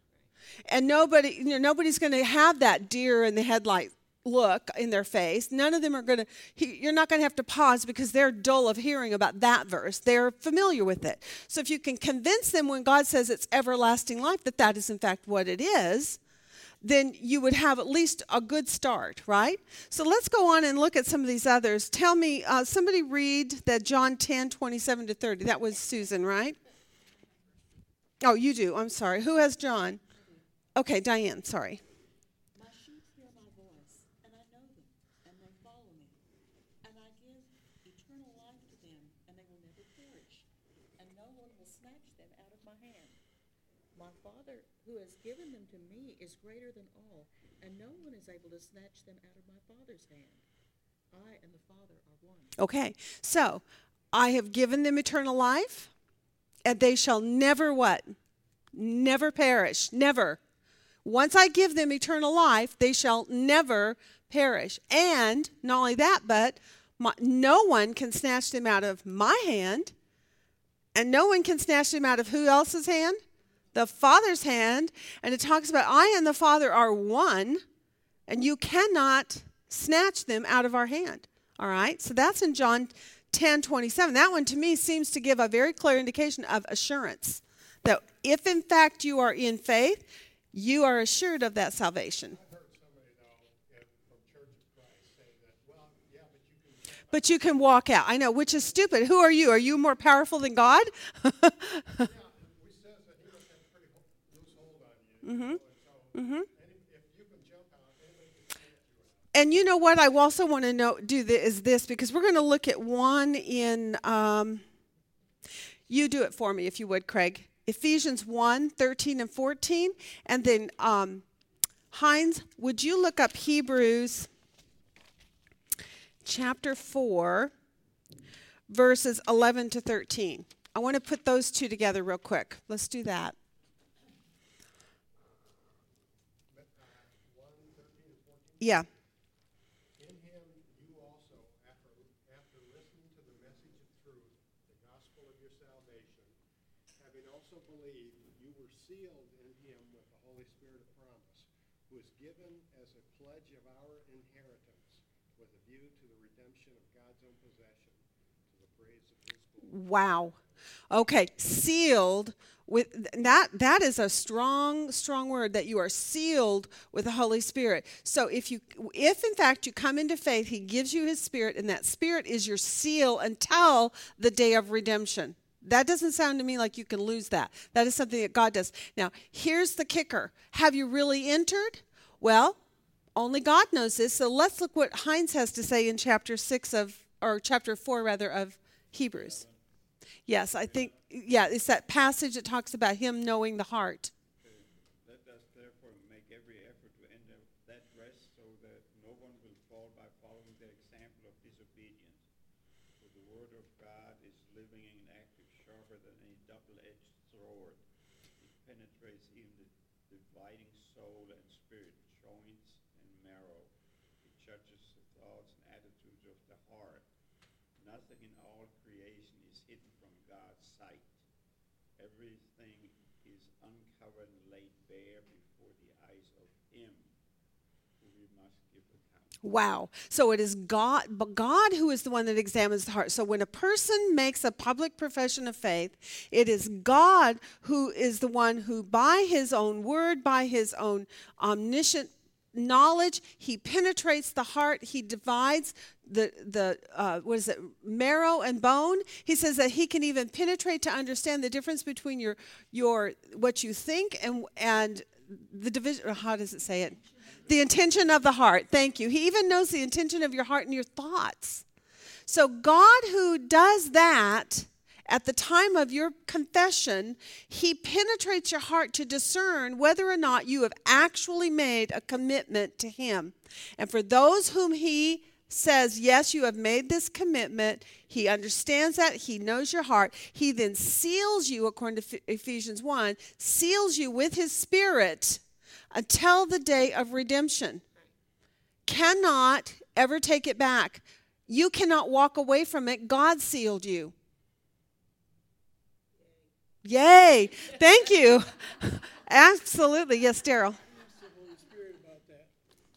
And nobody, you know, nobody's going to have that deer in the headlight look in their face. None of them are going to, you're not going to have to pause because they're dull of hearing about that verse. They're familiar with it. So if you can convince them when God says it's everlasting life that that is in fact what it is, then you would have at least a good start, right? So let's go on and look at some of these others. Tell me, uh, somebody read that John 10, 27 to 30. That was Susan, right? Oh, you do. I'm sorry. Who has John? Okay, Diane, sorry. My sheep hear my voice, and I know them, and they follow me. And I give will perish, and no one will snatch them out of my hand. My Father, who has given them to me, is greater than all, and no one is able to snatch them out of my Father's hand. I and the Father are one. Okay, so I have given them eternal life, and they shall never what? Never perish. Never. Once I give them eternal life, they shall never perish. And not only that, but my, no one can snatch them out of my hand, and no one can snatch them out of who else's hand? The Father's hand. And it talks about I and the Father are one, and you cannot snatch them out of our hand. All right? So that's in John 10 27. That one to me seems to give a very clear indication of assurance that if in fact you are in faith, you are assured of that salvation. I've heard somebody though, in, from Church of Christ say that, well, yeah, but you can jump But you can walk out. I know, which is stupid. Who are you? Are you more powerful than God? Mm-hmm. Out. and you know what? I also want to know do the, is this because we're going to look at one in. Um, you do it for me if you would, Craig. Ephesians 1 13 and 14. And then, um, Heinz, would you look up Hebrews chapter 4, verses 11 to 13? I want to put those two together real quick. Let's do that. Yeah. In him you also, after, after listening to the message of truth, the gospel of your salvation, having also believed, you were sealed in him with the Holy Spirit of promise, who is given as a pledge of our inheritance, with a view to the redemption of God's own possession, to the praise of his glory. Wow. Okay, sealed with that that is a strong strong word that you are sealed with the Holy Spirit. So if you if in fact you come into faith, he gives you his spirit and that spirit is your seal until the day of redemption. That doesn't sound to me like you can lose that. That is something that God does. Now, here's the kicker. Have you really entered? Well, only God knows this. So let's look what Heinz has to say in chapter 6 of or chapter 4 rather of Hebrews. Yes, I think, yeah, it's that passage that talks about him knowing the heart. Let us therefore make every effort to enter that rest so that no one will fall by following the example of disobedience. For the word of God is living and active, sharper than any double-edged sword. It penetrates even the dividing soul and spirit, joints and marrow. It judges the thoughts and attitudes of the heart. Nothing in all creation is hidden from God's sight. Everything is uncovered and laid bare before the eyes of Him who we must give account. Wow. So it is God, but God who is the one that examines the heart. So when a person makes a public profession of faith, it is God who is the one who, by his own word, by his own omniscient knowledge, he penetrates the heart, he divides the the uh, what is it marrow and bone? He says that he can even penetrate to understand the difference between your your what you think and and the division how does it say it? The intention of the heart. Thank you. He even knows the intention of your heart and your thoughts. So god who does that at the time of your confession, he penetrates your heart to discern whether or not you have actually made a commitment to him. And for those whom he says, Yes, you have made this commitment. He understands that. He knows your heart. He then seals you, according to Ephesians 1, seals you with his spirit until the day of redemption. Cannot ever take it back. You cannot walk away from it. God sealed you. Yay. Thank you. Absolutely. Yes, Daryl. asked the Holy Spirit about that,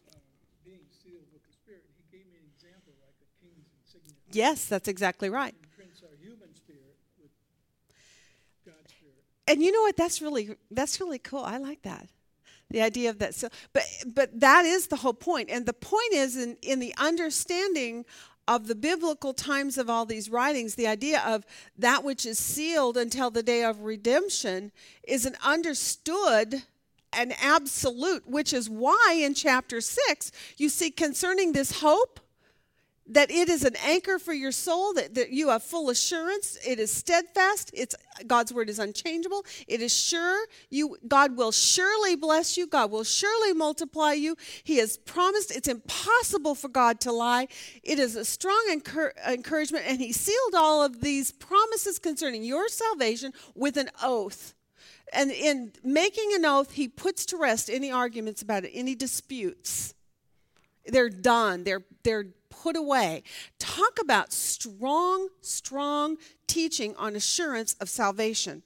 um, being sealed with the Spirit. He gave me an example like a king's insignia. Yes, that's exactly right. He prints our human spirit with God's Spirit. And you know what? That's really that's really cool. I like that. The idea of that. So, but but that is the whole point. And the point is in in the understanding of the biblical times of all these writings, the idea of that which is sealed until the day of redemption is an understood an absolute, which is why in chapter 6 you see concerning this hope that it is an anchor for your soul, that, that you have full assurance. It is steadfast. It's God's word is unchangeable. It is sure. You God will surely bless you. God will surely multiply you. He has promised. It's impossible for God to lie. It is a strong encour- encouragement, and He sealed all of these promises concerning your salvation with an oath. And in making an oath, He puts to rest any arguments about it, any disputes. They're done. They're they're put away. Talk about strong, strong teaching on assurance of salvation.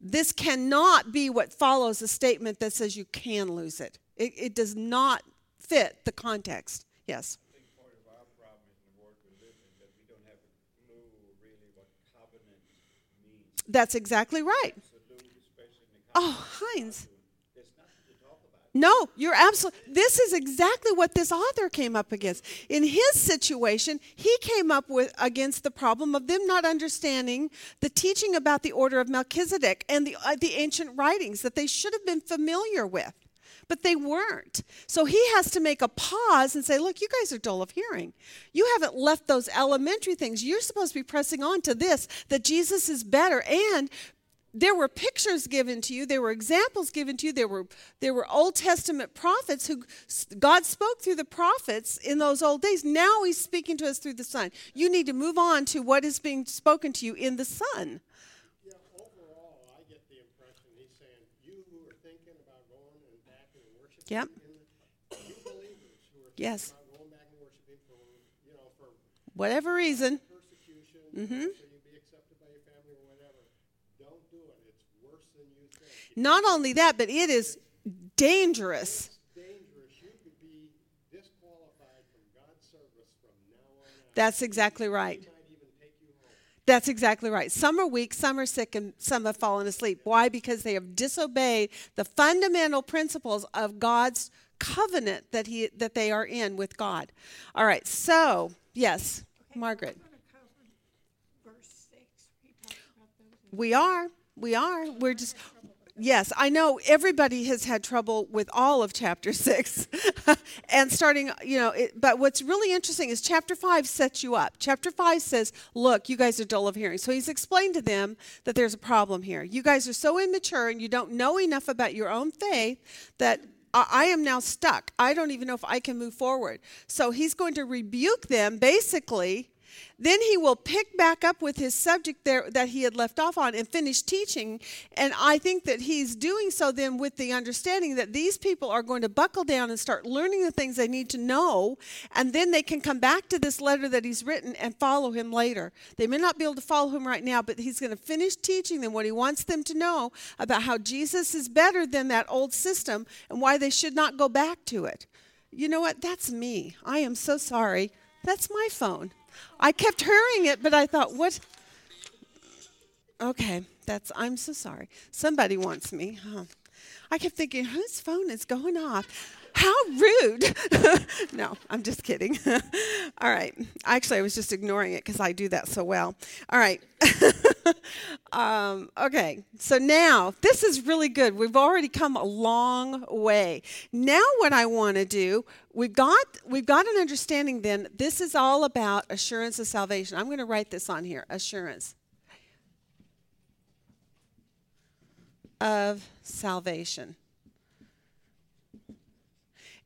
This cannot be what follows a statement that says you can lose it. It, it does not fit the context. Yes. I think part of our problem in the world we live in that we don't have a clue really what covenant means. That's exactly right. Oh. Heinz. There's nothing to talk about. No, you're absolutely. This is exactly what this author came up against. In his situation, he came up with against the problem of them not understanding the teaching about the order of Melchizedek and the uh, the ancient writings that they should have been familiar with, but they weren't. So he has to make a pause and say, "Look, you guys are dull of hearing. You haven't left those elementary things. You're supposed to be pressing on to this that Jesus is better and." There were pictures given to you there were examples given to you there were there were old testament prophets who god spoke through the prophets in those old days now he's speaking to us through the son you need to move on to what is being spoken to you in the son Yeah, overall, I get the impression he's saying, you who are thinking about going and back and worshiping Yep. the, you believers who are Yes. about going back and worshiping for, you know, for whatever reason persecution, Mm-hmm. so you be accepted by your family or whatever. Don't do it. It's worse than you think. Not only that but it is dangerous that's exactly right. That's exactly right. Some are weak, some are sick, and some have fallen asleep. Why? Because they have disobeyed the fundamental principles of God's covenant that he that they are in with God. All right. So, yes, Margaret. he those. We are. We are. We're just Yes, I know everybody has had trouble with all of chapter 6. and starting, you know, it, but what's really interesting is chapter 5 sets you up. Chapter 5 says, "Look, you guys are dull of hearing." So he's explained to them that there's a problem here. You guys are so immature and you don't know enough about your own faith that I am now stuck. I don't even know if I can move forward. So he's going to rebuke them basically then he will pick back up with his subject there that he had left off on and finish teaching. And I think that he's doing so then with the understanding that these people are going to buckle down and start learning the things they need to know. And then they can come back to this letter that he's written and follow him later. They may not be able to follow him right now, but he's going to finish teaching them what he wants them to know about how Jesus is better than that old system and why they should not go back to it. You know what? That's me. I am so sorry. That's my phone. I kept hearing it, but I thought, what? Okay, that's, I'm so sorry. Somebody wants me. Huh. I kept thinking, whose phone is going off? How rude. no, I'm just kidding. All right. Actually, I was just ignoring it because I do that so well. All right. um, okay. So now, this is really good. We've already come a long way. Now, what I want to do, we've got we've got an understanding. Then this is all about assurance of salvation. I'm going to write this on here. Assurance of salvation.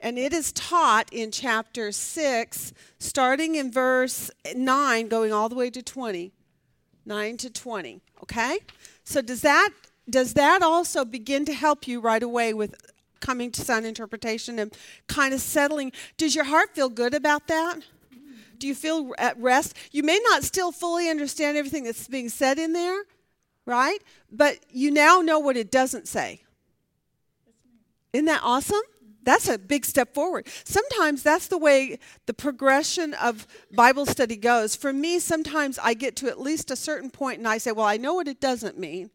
And it is taught in chapter 6, starting in verse 9, going all the way to 20. 9 to 20. Okay? So does that does that also begin to help you right away with coming to sound interpretation and kind of settling? Does your heart feel good about that? Do you feel at rest? You may not still fully understand everything that's being said in there, right? But you now know what it doesn't say. Isn't that awesome? That's a big step forward. Sometimes that's the way the progression of Bible study goes. For me, sometimes I get to at least a certain point and I say, Well, I know what it doesn't mean,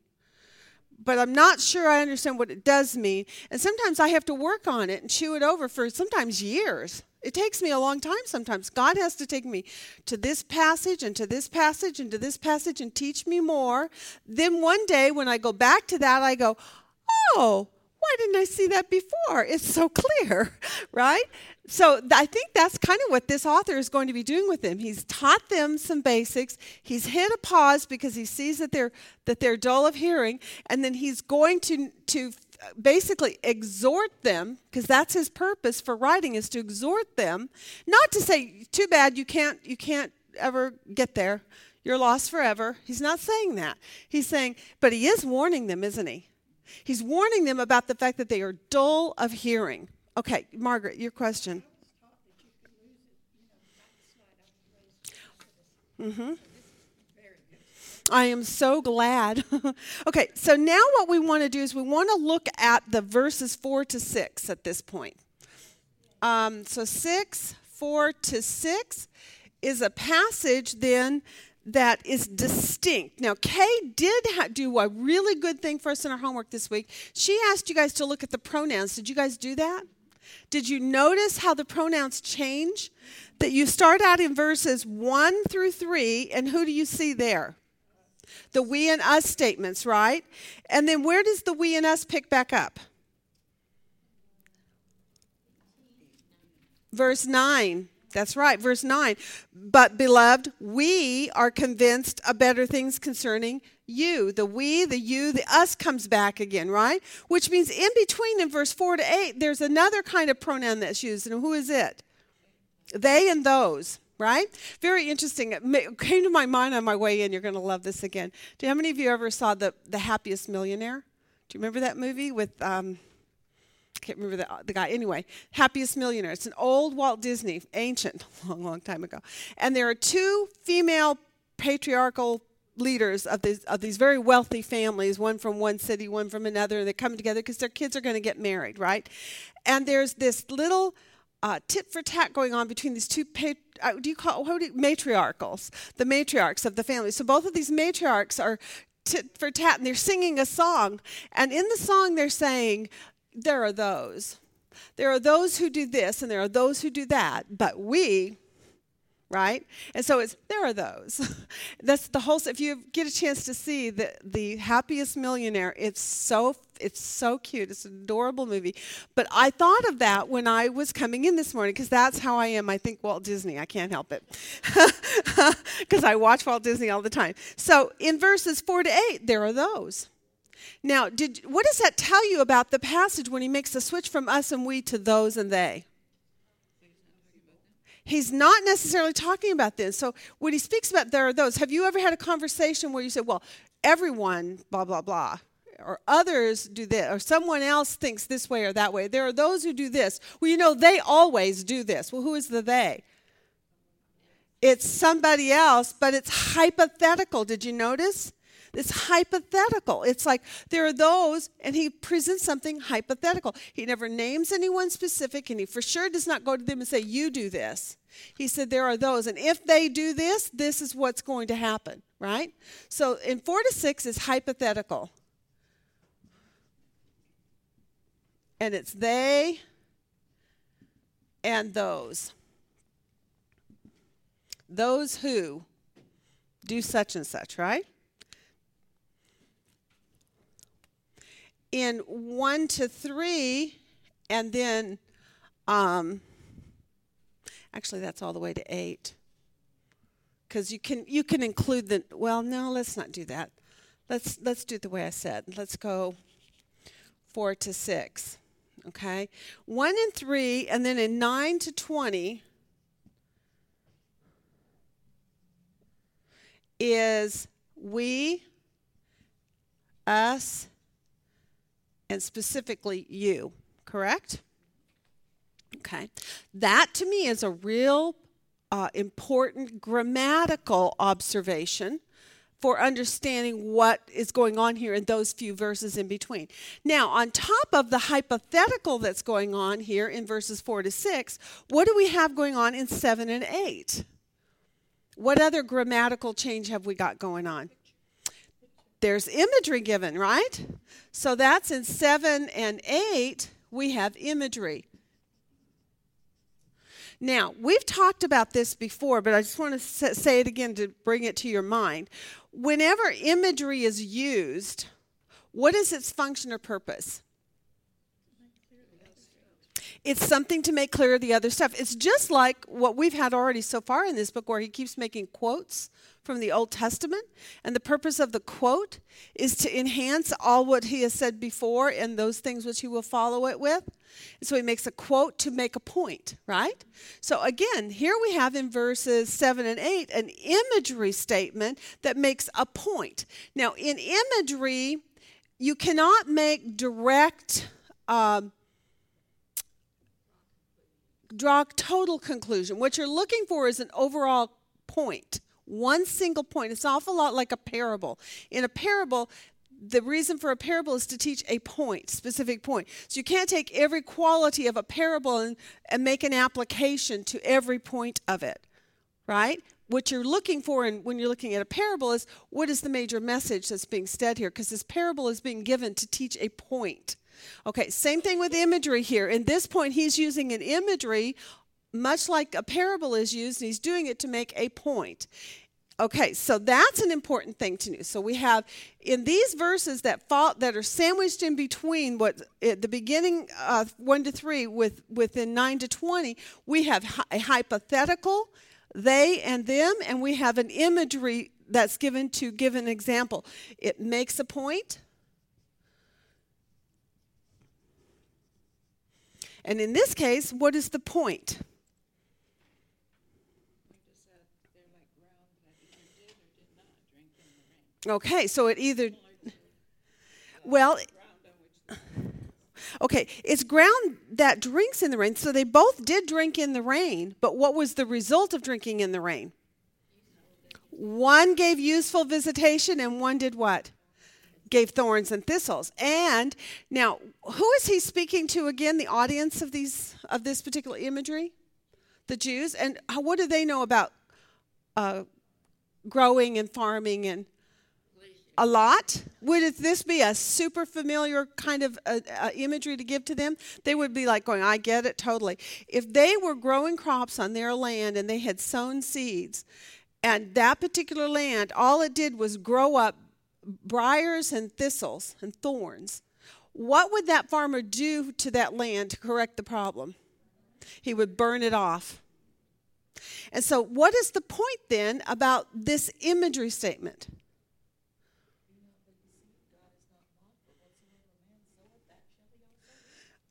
but I'm not sure I understand what it does mean. And sometimes I have to work on it and chew it over for sometimes years. It takes me a long time sometimes. God has to take me to this passage and to this passage and to this passage and teach me more. Then one day when I go back to that, I go, Oh, why didn't I see that before? It's so clear, right? So I think that's kind of what this author is going to be doing with them. He's taught them some basics. He's hit a pause because he sees that they're that they're dull of hearing, and then he's going to to basically exhort them because that's his purpose for writing is to exhort them, not to say too bad you can't you can't ever get there. You're lost forever. He's not saying that. He's saying, but he is warning them, isn't he? He's warning them about the fact that they are dull of hearing. Okay, Margaret, your question. Mm-hmm. I am so glad. okay, so now what we want to do is we want to look at the verses 4 to 6 at this point. Um, so 6, 4 to 6 is a passage then that is distinct. Now, Kay did ha- do a really good thing for us in our homework this week. She asked you guys to look at the pronouns. Did you guys do that? Did you notice how the pronouns change? That you start out in verses 1 through 3, and who do you see there? The we and us statements, right? And then where does the we and us pick back up? Verse 9. That's right, verse 9. But, beloved, we are convinced of better things concerning you. The we, the you, the us comes back again, right? Which means in between in verse 4 to 8, there's another kind of pronoun that's used. And who is it? They and those, right? Very interesting. It came to my mind on my way in. You're going to love this again. Do how many of you ever saw the, the Happiest Millionaire? Do you remember that movie with. Um, can't remember the, the guy. Anyway, Happiest Millionaire. It's an old Walt Disney, ancient, long, long time ago. And there are two female patriarchal leaders of these, of these very wealthy families, one from one city, one from another, and they come together because their kids are going to get married, right? And there's this little uh, tit for tat going on between these two pat- uh, do you call how do you, matriarchals the matriarchs of the family so both of these matriarchs are tit for tat and they're singing a song and in the song they're saying there are those. There are those who do this and there are those who do that, but we, right? And so it's there are those. That's the whole. If you get a chance to see the the happiest millionaire, it's so it's so cute. It's an adorable movie. But I thought of that when I was coming in this morning because that's how I am. I think Walt Disney. I can't help it because I watch Walt Disney all the time. So in verses four to eight, there are those. Now, did, what does that tell you about the passage when he makes the switch from us and we to those and they? He's not necessarily talking about this. So when he speaks about there are those, have you ever had a conversation where you said, well, everyone, blah, blah, blah, or others do this, or someone else thinks this way or that way? There are those who do this. Well, you know, they always do this. Well, who is the they? It's somebody else, but it's hypothetical. Did you notice? It's hypothetical. It's like there are those, and he presents something hypothetical. He never names anyone specific, and he for sure does not go to them and say, You do this. He said, There are those, and if they do this, this is what's going to happen, right? So in four to six is hypothetical. And it's they and those. Those who do such and such, right? In 1 to 3 and then um, actually that's all the way to 8 because you can you can include the well no let's not do that. Let's let's do it the way i said. Let's go 4 to 6 okay? 1 and 3 and then in 9 to 20 is we us and specifically you, correct? Okay. That to me is a real uh, important grammatical observation for understanding what is going on here in those few verses in between. Now, on top of the hypothetical that's going on here in verses 4 to 6, what do we have going on in 7 and 8? What other grammatical change have we got going on? There's imagery given, right? So that's in 7 and 8, we have imagery. Now, we've talked about this before, but I just want to say it again to bring it to your mind. Whenever imagery is used, what is its function or purpose? It's something to make clear the other stuff. It's just like what we've had already so far in this book, where he keeps making quotes from the Old Testament. And the purpose of the quote is to enhance all what he has said before and those things which he will follow it with. And so he makes a quote to make a point, right? So again, here we have in verses 7 and 8 an imagery statement that makes a point. Now, in imagery, you cannot make direct. Um, draw total conclusion. What you're looking for is an overall point, one single point. It's an awful lot like a parable. In a parable, the reason for a parable is to teach a point, specific point. So you can't take every quality of a parable and, and make an application to every point of it, right? What you're looking for in, when you're looking at a parable is what is the major message that's being said here? Because this parable is being given to teach a point. Okay, same thing with imagery here. In this point, he's using an imagery much like a parable is used, and he's doing it to make a point. Okay, so that's an important thing to know. So we have in these verses that fall, that are sandwiched in between what at the beginning of one to three with within nine to twenty, we have a hypothetical, they and them, and we have an imagery that's given to give an example. It makes a point. And in this case, what is the point? Okay, so it either. Well, okay, it's ground that drinks in the rain. So they both did drink in the rain, but what was the result of drinking in the rain? One gave useful visitation, and one did what? Gave thorns and thistles. And now, who is he speaking to again? The audience of these of this particular imagery, the Jews. And what do they know about uh, growing and farming and a lot. Would this be a super familiar kind of uh, uh, imagery to give to them? They would be like going, I get it totally. If they were growing crops on their land and they had sown seeds, and that particular land, all it did was grow up briars and thistles and thorns, what would that farmer do to that land to correct the problem? He would burn it off. And so, what is the point then about this imagery statement?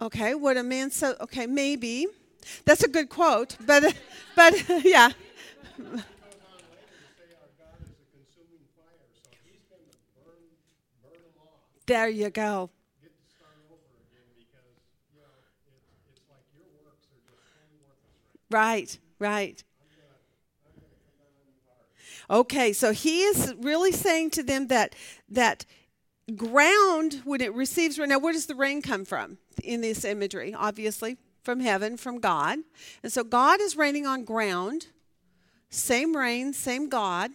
Okay, what a man so okay, maybe. That's a good quote, but but yeah. There you go. Right, right. Okay, so he is really saying to them that that ground when it receives rain. Now, where does the rain come from in this imagery? Obviously, from heaven, from God. And so God is raining on ground. Same rain, same God,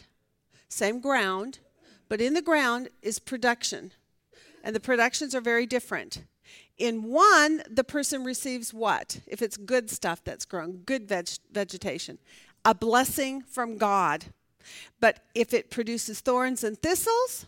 same ground, but in the ground is production. And the productions are very different. In one, the person receives what? If it's good stuff that's grown, good veg- vegetation, a blessing from God. But if it produces thorns and thistles,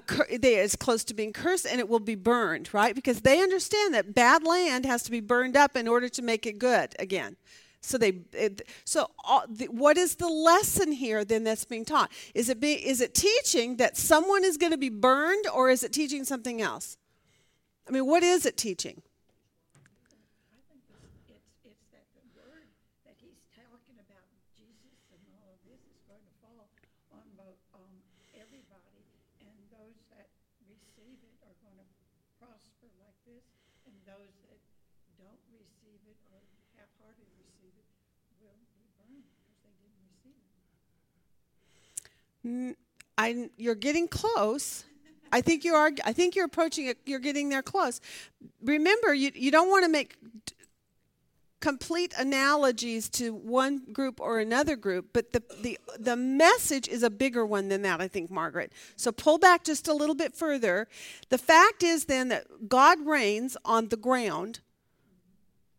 cur- they is close to being cursed and it will be burned, right? Because they understand that bad land has to be burned up in order to make it good again. So they, it, so all, the, what is the lesson here then that's being taught? Is it be, is it teaching that someone is going to be burned, or is it teaching something else? I mean, what is it teaching? I think it's, it's, it's that the word that he's talking about Jesus and all of this is going to fall on both, um, everybody. And those that receive it are going to prosper like this, and those that don't receive it or half-hearted receive it will be burned because they didn't receive it. Mm, I, you're getting close. I think you are. I think you're approaching it. You're getting there close. Remember, you you don't want to make t- complete analogies to one group or another group, but the the the message is a bigger one than that. I think, Margaret. So pull back just a little bit further. The fact is then that God rains on the ground.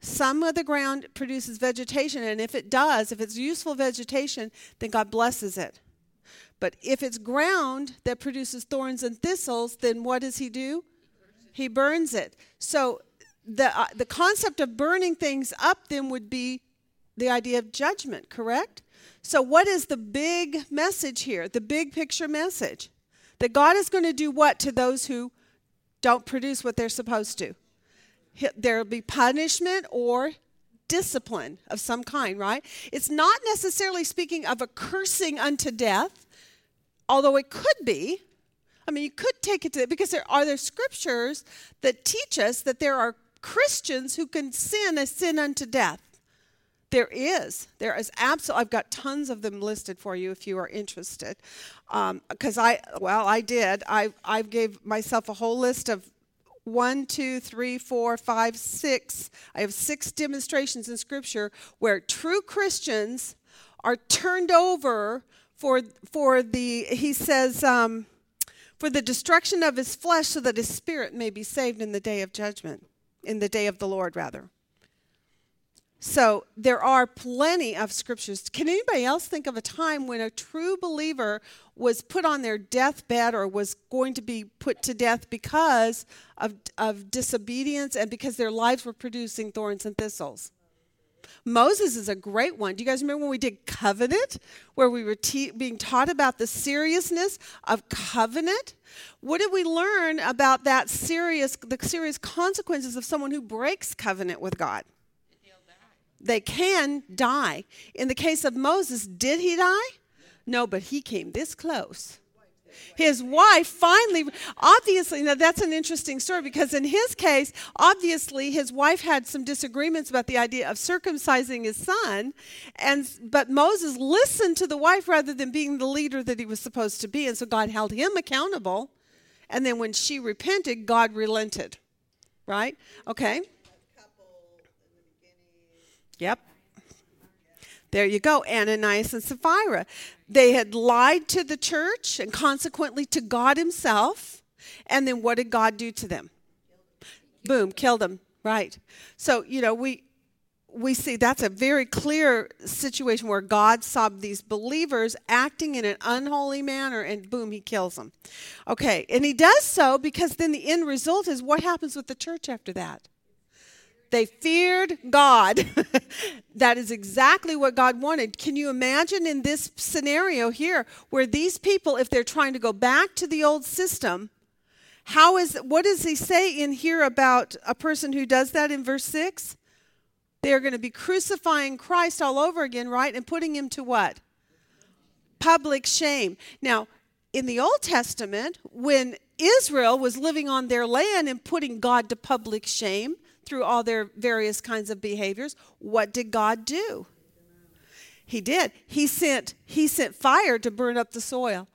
Some of the ground produces vegetation, and if it does, if it's useful vegetation, then God blesses it. But if it's ground that produces thorns and thistles, then what does he do? He burns it. So the uh, the concept of burning things up then would be the idea of judgment, correct? So what is the big message here? The big picture message that God is going to do what to those who don't produce what they're supposed to? There'll be punishment or discipline of some kind, right? It's not necessarily speaking of a cursing unto death, although it could be. I mean, you could take it to because there are there scriptures that teach us that there are Christians who can sin a sin unto death. There is. There is absolutely. I've got tons of them listed for you if you are interested. Um, because I, well, I did. I, I gave myself a whole list of one, two, three, four, five, six. I have six demonstrations in Scripture where true Christians are turned over for for the. He says. Um, for the destruction of his flesh, so that his spirit may be saved in the day of judgment, in the day of the Lord, rather. So there are plenty of scriptures. Can anybody else think of a time when a true believer was put on their deathbed or was going to be put to death because of, of disobedience and because their lives were producing thorns and thistles? Moses is a great one. Do you guys remember when we did covenant, where we were te- being taught about the seriousness of covenant? What did we learn about that serious, the serious consequences of someone who breaks covenant with God? They can die. In the case of Moses, did he die? No, but he came this close. His wife finally, obviously, now that's an interesting story because in his case, obviously, his wife had some disagreements about the idea of circumcising his son, and but Moses listened to the wife rather than being the leader that he was supposed to be, and so God held him accountable. And then when she repented, God relented. Right? Okay. Yep. There you go, Ananias and Sapphira. They had lied to the church and consequently to God Himself. And then what did God do to them? Boom, killed them. Right. So, you know, we we see that's a very clear situation where God saw these believers acting in an unholy manner and boom, he kills them. Okay, and he does so because then the end result is what happens with the church after that? They feared God. that is exactly what God wanted. Can you imagine in this scenario here where these people, if they're trying to go back to the old system, how is what does he say in here about a person who does that in verse 6? They're going to be crucifying Christ all over again, right? And putting him to what? Public shame. Now, in the Old Testament, when Israel was living on their land and putting God to public shame, through all their various kinds of behaviors, what did God do? He did. He sent he sent fire to burn up the soil.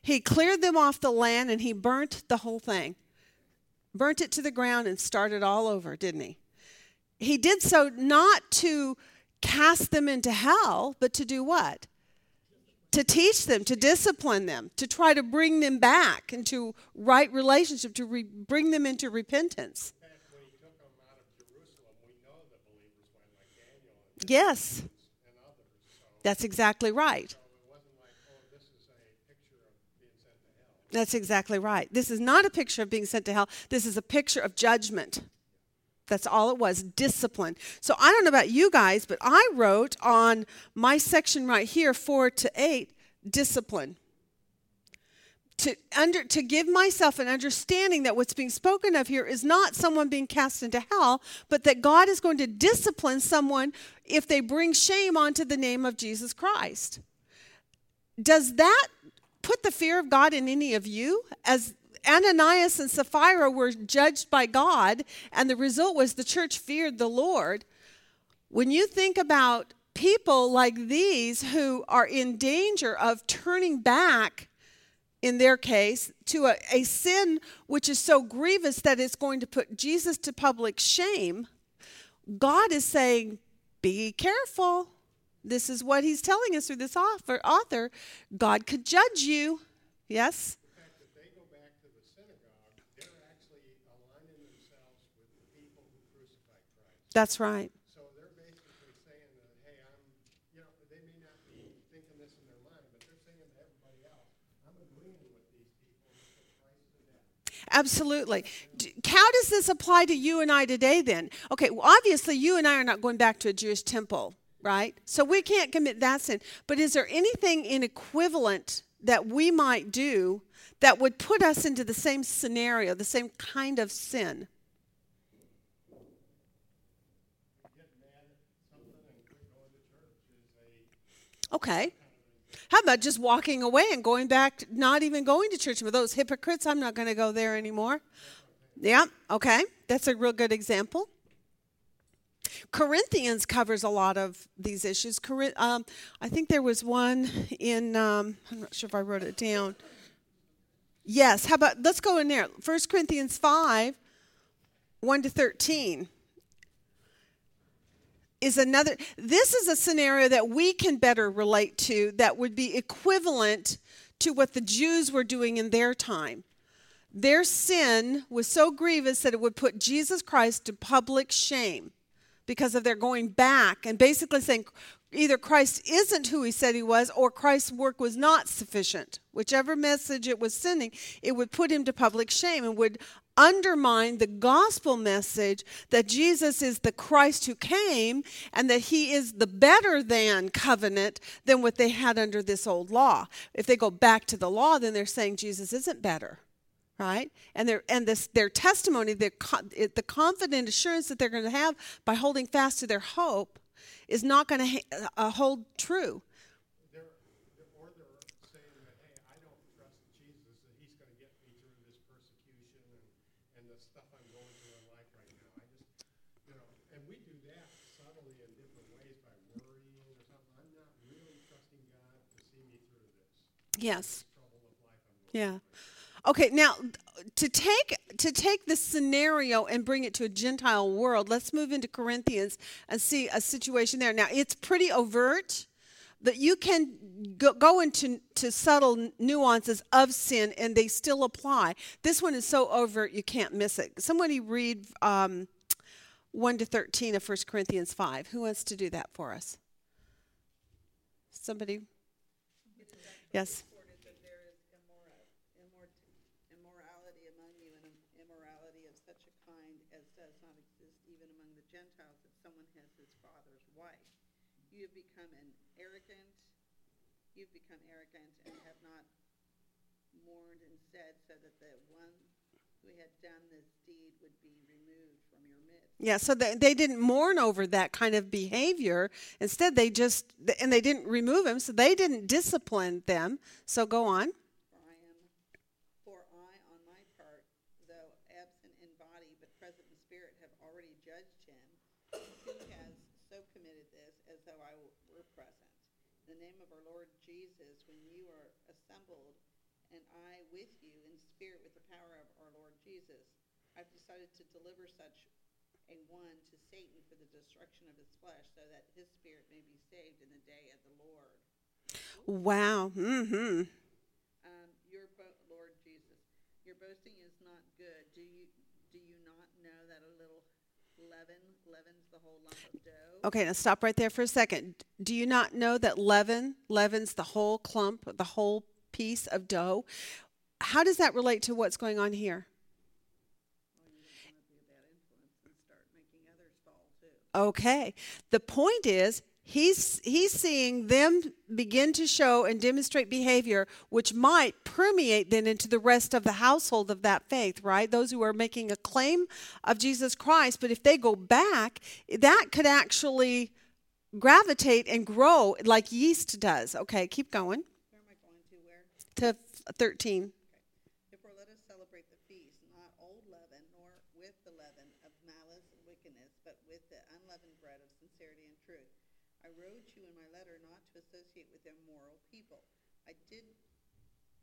He cleared them off the land and he burnt the whole thing. Burnt it to the ground and started all over, didn't he? He did so not to cast them into hell, but to do what? To teach them, to discipline them, to try to bring them back into right relationship, to re- bring them into repentance. Being That's exactly right. That's exactly right. This is not a picture of being sent to hell. This is a picture of judgment. That's all it was discipline. So I don't know about you guys, but I wrote on my section right here, four to eight, discipline. To, under, to give myself an understanding that what's being spoken of here is not someone being cast into hell, but that God is going to discipline someone if they bring shame onto the name of Jesus Christ. Does that put the fear of God in any of you? As Ananias and Sapphira were judged by God, and the result was the church feared the Lord. When you think about people like these who are in danger of turning back, in their case, to a, a sin which is so grievous that it's going to put Jesus to public shame, God is saying, Be careful. This is what he's telling us through this author. author. God could judge you. Yes? In fact, if they go back to the synagogue, they're actually aligning themselves with the people who crucified Christ. That's right. So they're basically saying that, hey, I'm, you know, they may not be thinking this in their mind, but they're saying to everybody else, I'm agreeing with these people who put Christ to death. Absolutely. How does this apply to you and I today then? Okay, well, obviously you and I are not going back to a Jewish temple, right? So we can't commit that sin. But is there anything in equivalent that we might do that would put us into the same scenario, the same kind of sin? Okay. How about just walking away and going back, not even going to church with those hypocrites? I'm not going to go there anymore. Yeah, okay. That's a real good example. Corinthians covers a lot of these issues. Um, I think there was one in, um, I'm not sure if I wrote it down. Yes, how about, let's go in there. 1 Corinthians 5, 1 to 13 is another this is a scenario that we can better relate to that would be equivalent to what the Jews were doing in their time. Their sin was so grievous that it would put Jesus Christ to public shame because of their going back and basically saying either Christ isn't who he said he was or Christ's work was not sufficient. Whichever message it was sending, it would put him to public shame and would undermine the gospel message that Jesus is the Christ who came and that he is the better than covenant than what they had under this old law. If they go back to the law, then they're saying Jesus isn't better. Right, and their and this their testimony, their the confident assurance that they're going to have by holding fast to their hope, is not going to uh, hold true. They're, they're, saying that, hey, I don't trust Jesus, that he's going to get me through this persecution and, and the stuff I'm going through in life right now. I just, you know, and we do that subtly in different ways by worrying or something. I'm not really trusting God to see me through this. Yes. Trouble of life Yeah. Okay, now to take to take this scenario and bring it to a Gentile world, let's move into Corinthians and see a situation there. Now it's pretty overt that you can go, go into to subtle nuances of sin and they still apply. This one is so overt you can't miss it. Somebody read um, 1 to 13 of 1 Corinthians 5. Who wants to do that for us? Somebody? Yes. reported that there is immora- immort- immorality among you, and im- immorality of such a kind as does not exist even among the Gentiles, that someone has his father's wife. You have become an arrogant, you've become arrogant and have not mourned and said, so that the one who had done this deed would be removed from your midst. Yeah, so they, they didn't mourn over that kind of behavior. Instead, they just, and they didn't remove him, so they didn't discipline them. So go on. For I am, for I, on my part, though absent in body, but present in spirit, have already judged him who has so committed this as though I were present. The name of our Lord Jesus, when you are assembled, and I with you in spirit with the power of our Lord Jesus, I've decided to deliver such a one to Satan for the destruction of his flesh, so that his spirit may be saved in the day of the Lord. Wow. Mm-hmm. Um, your bo- Lord Jesus, your boasting is not good. Do you do you not know that a little leaven leavens the whole lump of dough? Okay, now stop right there for a second. Do you not know that leaven leavens the whole clump, the whole piece of dough? How does that relate to what's going on here? Well, you don't want to be a bad influence and start making others fall too. Okay. The point is he's he's seeing them begin to show and demonstrate behavior which might permeate then into the rest of the household of that faith, right? Those who are making a claim of Jesus Christ, but if they go back, that could actually gravitate and grow like yeast does. Okay, keep going. Where am I going to? Where? To 13. Therefore, let us celebrate the feast, not old leaven, nor with the leaven of malice and wickedness, but with the unleavened bread of sincerity and truth. I wrote you in my letter not to associate with immoral people. I did,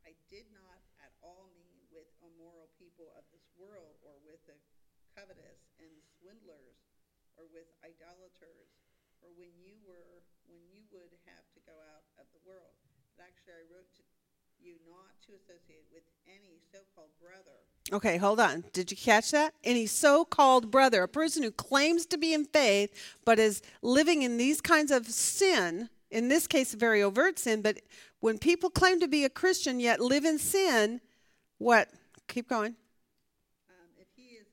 I did not at all mean with immoral people of this world, or with the covetous and swindlers, or with idolaters, or when you were, when you would have to go out of the world. But actually, I wrote to you not to associate with any so-called brother Okay, hold on. Did you catch that? Any so called brother, a person who claims to be in faith but is living in these kinds of sin, in this case, very overt sin, but when people claim to be a Christian yet live in sin, what? Keep going. Um, if he is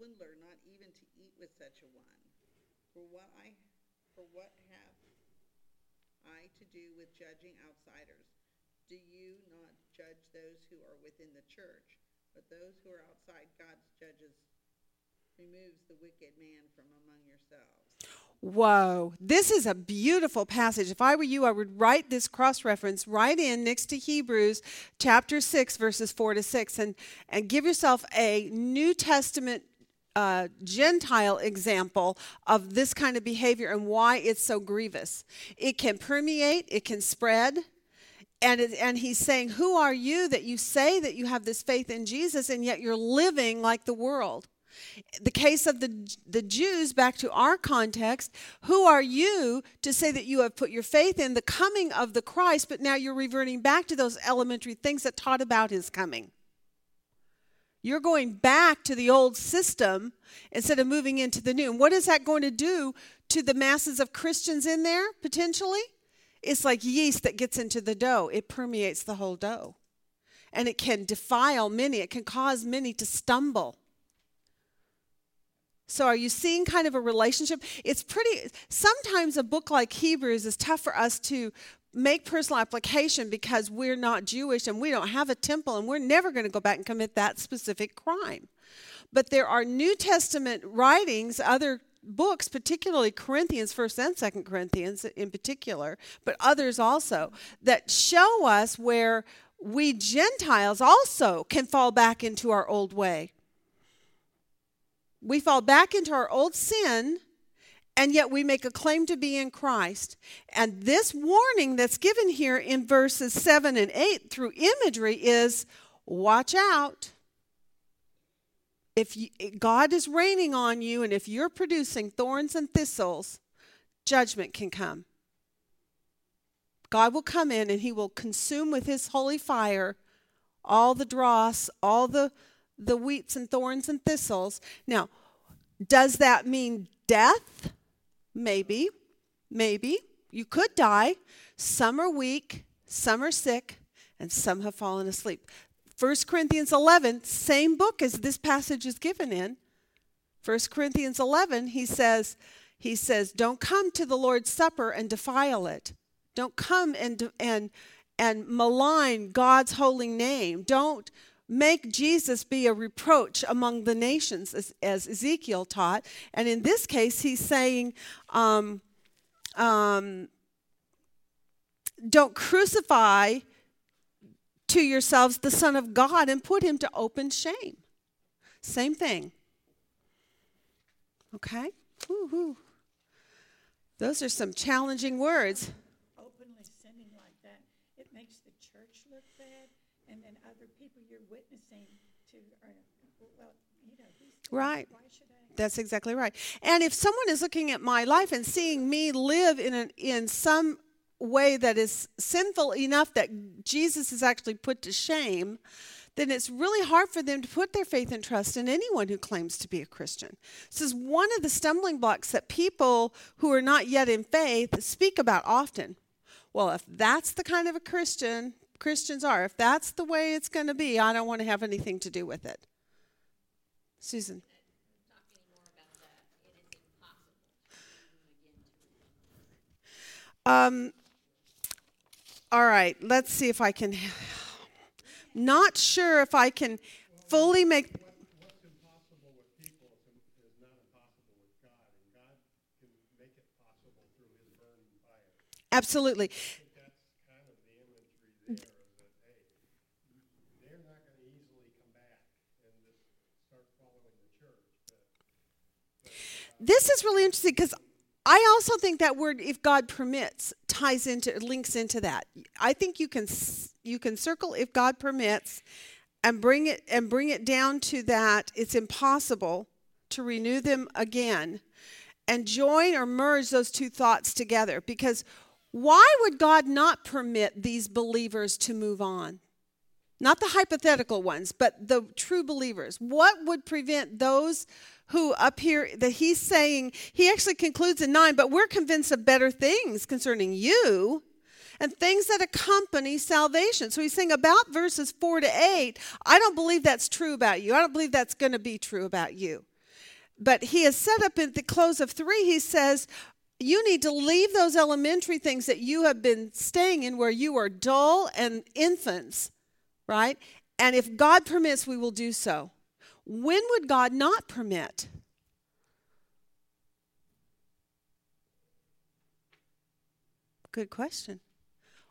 swindler, not even to eat with such a one. For what I, for what have I to do with judging outsiders? Do you not judge those who are within the church, but those who are outside God's judges removes the wicked man from among yourselves. Whoa, this is a beautiful passage. If I were you, I would write this cross reference right in next to Hebrews chapter 6, verses 4 to 6, and, and give yourself a New Testament uh, Gentile example of this kind of behavior and why it's so grievous. It can permeate, it can spread. And, it, and he's saying, Who are you that you say that you have this faith in Jesus and yet you're living like the world? the case of the, the Jews, back to our context, who are you to say that you have put your faith in the coming of the Christ, but now you're reverting back to those elementary things that taught about his coming? You're going back to the old system instead of moving into the new. And what is that going to do to the masses of Christians in there, potentially? It's like yeast that gets into the dough, it permeates the whole dough. And it can defile many, it can cause many to stumble. So, are you seeing kind of a relationship? It's pretty, sometimes a book like Hebrews is tough for us to make personal application because we're not Jewish and we don't have a temple and we're never going to go back and commit that specific crime. But there are New Testament writings, other books, particularly Corinthians, 1st and 2nd Corinthians in particular, but others also, that show us where we Gentiles also can fall back into our old way we fall back into our old sin and yet we make a claim to be in Christ. And this warning that's given here in verses 7 and 8 through imagery is watch out. If you, God is raining on you and if you're producing thorns and thistles, judgment can come. God will come in and he will consume with his holy fire all the dross, all the the wheats and thorns and thistles. Now, does that mean death? Maybe. Maybe. You could die. Some are weak, some are sick, and some have fallen asleep. 1 Corinthians 11, same book as this passage is given in. 1 Corinthians 11, he says, he says, don't come to the Lord's supper and defile it. Don't come and and and malign God's holy name. Don't make Jesus be a reproach among the nations, as, as Ezekiel taught. And in this case, he's saying, um, um, don't crucify to yourselves the Son of God and put him to open shame. Same thing. Okay? Woo-hoo. Those are some challenging words. Openly sinning like that, it makes the church look bad, and then other people you're witnessing to are, well, you know, he's. Right. That's exactly right. And if someone is looking at my life and seeing me live in an, in some way that is sinful enough that Jesus is actually put to shame, then it's really hard for them to put their faith and trust in anyone who claims to be a Christian. This is one of the stumbling blocks that people who are not yet in faith speak about often. Well, if that's the kind of a Christian Christians are, if that's the way it's going to be, I don't want to have anything to do with it. Susan. Um, all right, let's see if I can. Not sure if I can fully make. Make. Absolutely. I think that's kind of the imagery there, is that, hey, they're not gonna easily come back and just start following the church, but This is really interesting because I also think that word "if God permits" ties into links into that. I think you can you can circle "if God permits" and bring it and bring it down to that it's impossible to renew them again, and join or merge those two thoughts together. Because why would God not permit these believers to move on? not the hypothetical ones, but the true believers. What would prevent those who up here that he's saying, he actually concludes in nine, but we're convinced of better things concerning you and things that accompany salvation. So he's saying about verses four to eight, I don't believe that's true about you. I don't believe that's going to be true about you. but he has set up at the close of three, he says, you need to leave those elementary things that you have been staying in where you are dull and infants, right? And if God permits, we will do so. When would God not permit? Good question.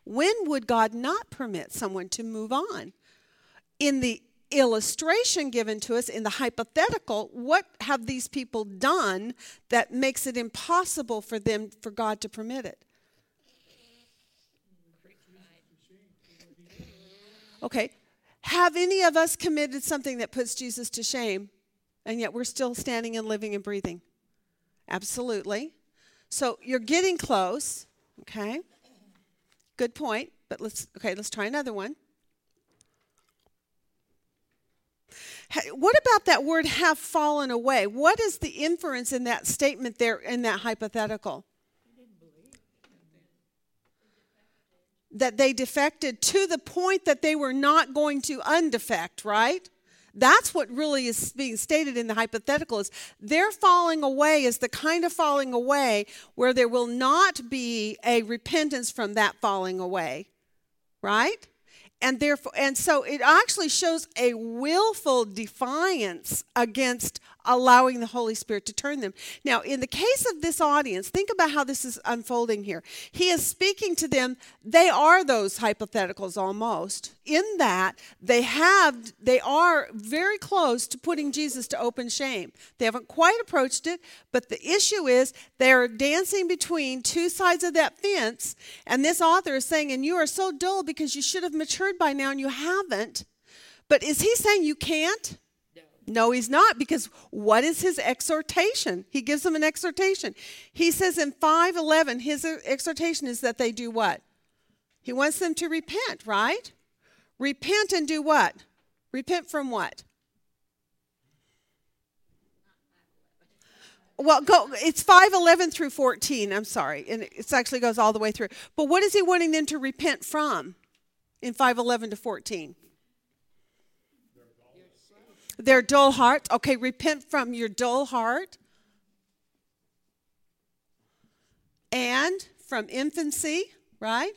When would God not permit someone to move on? In the illustration given to us, in the hypothetical, what have these people done that makes it impossible for them, for God to permit it? Okay. Have any of us committed something that puts Jesus to shame, and yet we're still standing and living and breathing? Absolutely. So you're getting close. Okay. Good point. But let's okay, let's try another one. What about that word have fallen away? What is the inference in that statement there in that hypothetical? That they defected to the point that they were not going to undefect, right? That's what really is being stated in the hypothetical is their falling away is the kind of falling away where there will not be a repentance from that falling away. Right? And therefore and so it actually shows a willful defiance against allowing the Holy Spirit to turn them. Now, in the case of this audience, think about how this is unfolding here. He is speaking to them, they are those hypotheticals almost, in that they have they are very close to putting Jesus to open shame. They haven't quite approached it, but the issue is they're dancing between two sides of that fence, and this author is saying, and you are so dull because you should have matured by now and you haven't. But is he saying you can't? No, he's not, because what is his exhortation? He gives them an exhortation. He says in 511, his exhortation is that they do what? He wants them to repent, right? Repent and do what? Repent from what? Well, go. It's five eleven through fourteen. I'm sorry, and it actually goes all the way through. But what is he wanting them to repent from in five eleven to fourteen? Their dull heart. Okay, repent from your dull heart. And from infancy, right?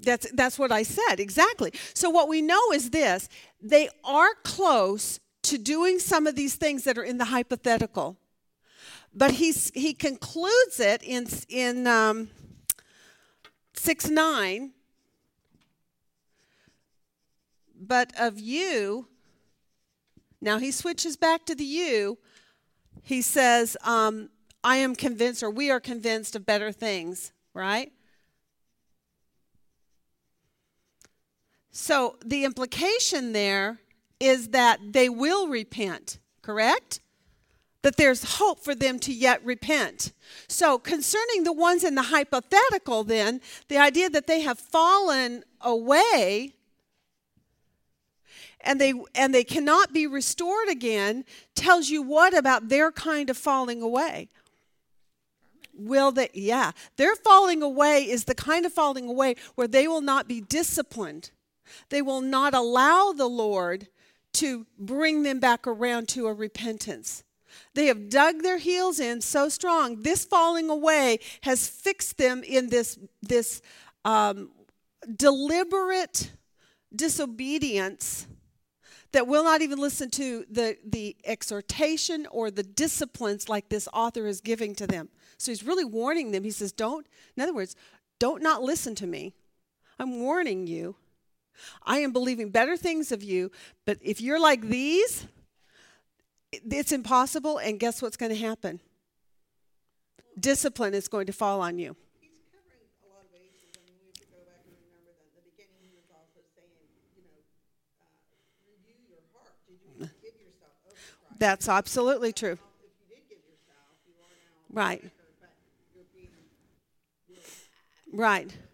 That's that's what I said exactly. So what we know is this: they are close to doing some of these things that are in the hypothetical, but he's he concludes it in in um, six nine. But of you, now he switches back to the you. He says, um, "I am convinced, or we are convinced of better things." Right. So the implication there is that they will repent, correct? That there's hope for them to yet repent. So, concerning the ones in the hypothetical, then, the idea that they have fallen away and they and they cannot be restored again tells you what about their kind of falling away will they yeah their falling away is the kind of falling away where they will not be disciplined they will not allow the Lord to bring them back around to a repentance. They have dug their heels in so strong. This falling away has fixed them in this, this um, deliberate disobedience that will not even listen to the, the exhortation or the disciplines like this author is giving to them. So he's really warning them. He says, Don't, in other words, don't not listen to me. I'm warning you I am believing better things of you, but if you're like these, it's impossible, and guess what's going to happen? Discipline is going to fall on you. He's covering a lot of bases. I mean, we have to go back and remember that at the beginning he was also saying, you know, uh, review your heart. Did you give yourself over to Christ? That's absolutely true. Right. if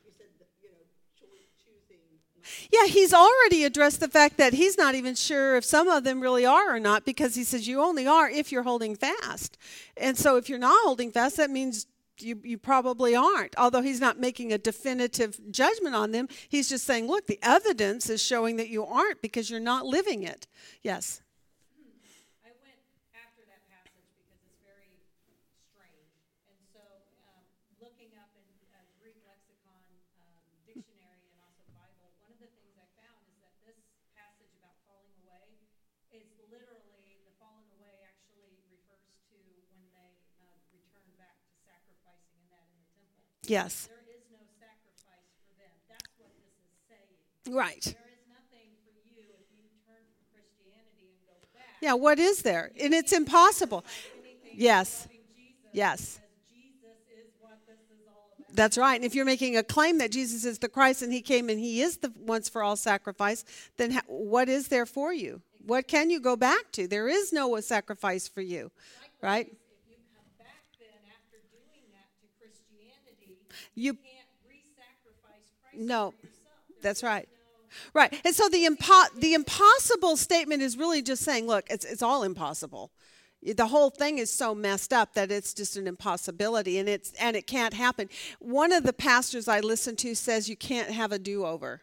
Yeah, he's already addressed the fact that he's not even sure if some of them really are or not because he says you only are if you're holding fast. And so if you're not holding fast, that means you, you probably aren't. Although he's not making a definitive judgment on them, he's just saying, look, the evidence is showing that you aren't because you're not living it. Yes. I went after that passage because it's very strange. And so, um, looking up in uh, Greek lexicon, um, dictionary, and also Bible, one of the things I found is that this passage about falling away is literally, the falling away actually refers to when they uh, return back to sacrificing and that in the temple. Yes. There is no sacrifice for them. That's what this is saying. Right. There is nothing for you if you turn from Christianity and go back. Yeah, what is there? And it's impossible. Yes. Yes. because Jesus is what this is all about. That's right. And if you're making a claim that Jesus is the Christ and he came and he is the once for all sacrifice, then ha- what is there for you? What can you go back to? There is no sacrifice for you. Right? If you come back then after doing that to You can't re-sacrifice No. That's right. Right. And so the impo- the impossible statement is really just saying, look, it's it's all impossible. The whole thing is so messed up that it's just an impossibility and it's and it can't happen. One of the pastors I listen to says you can't have a do-over.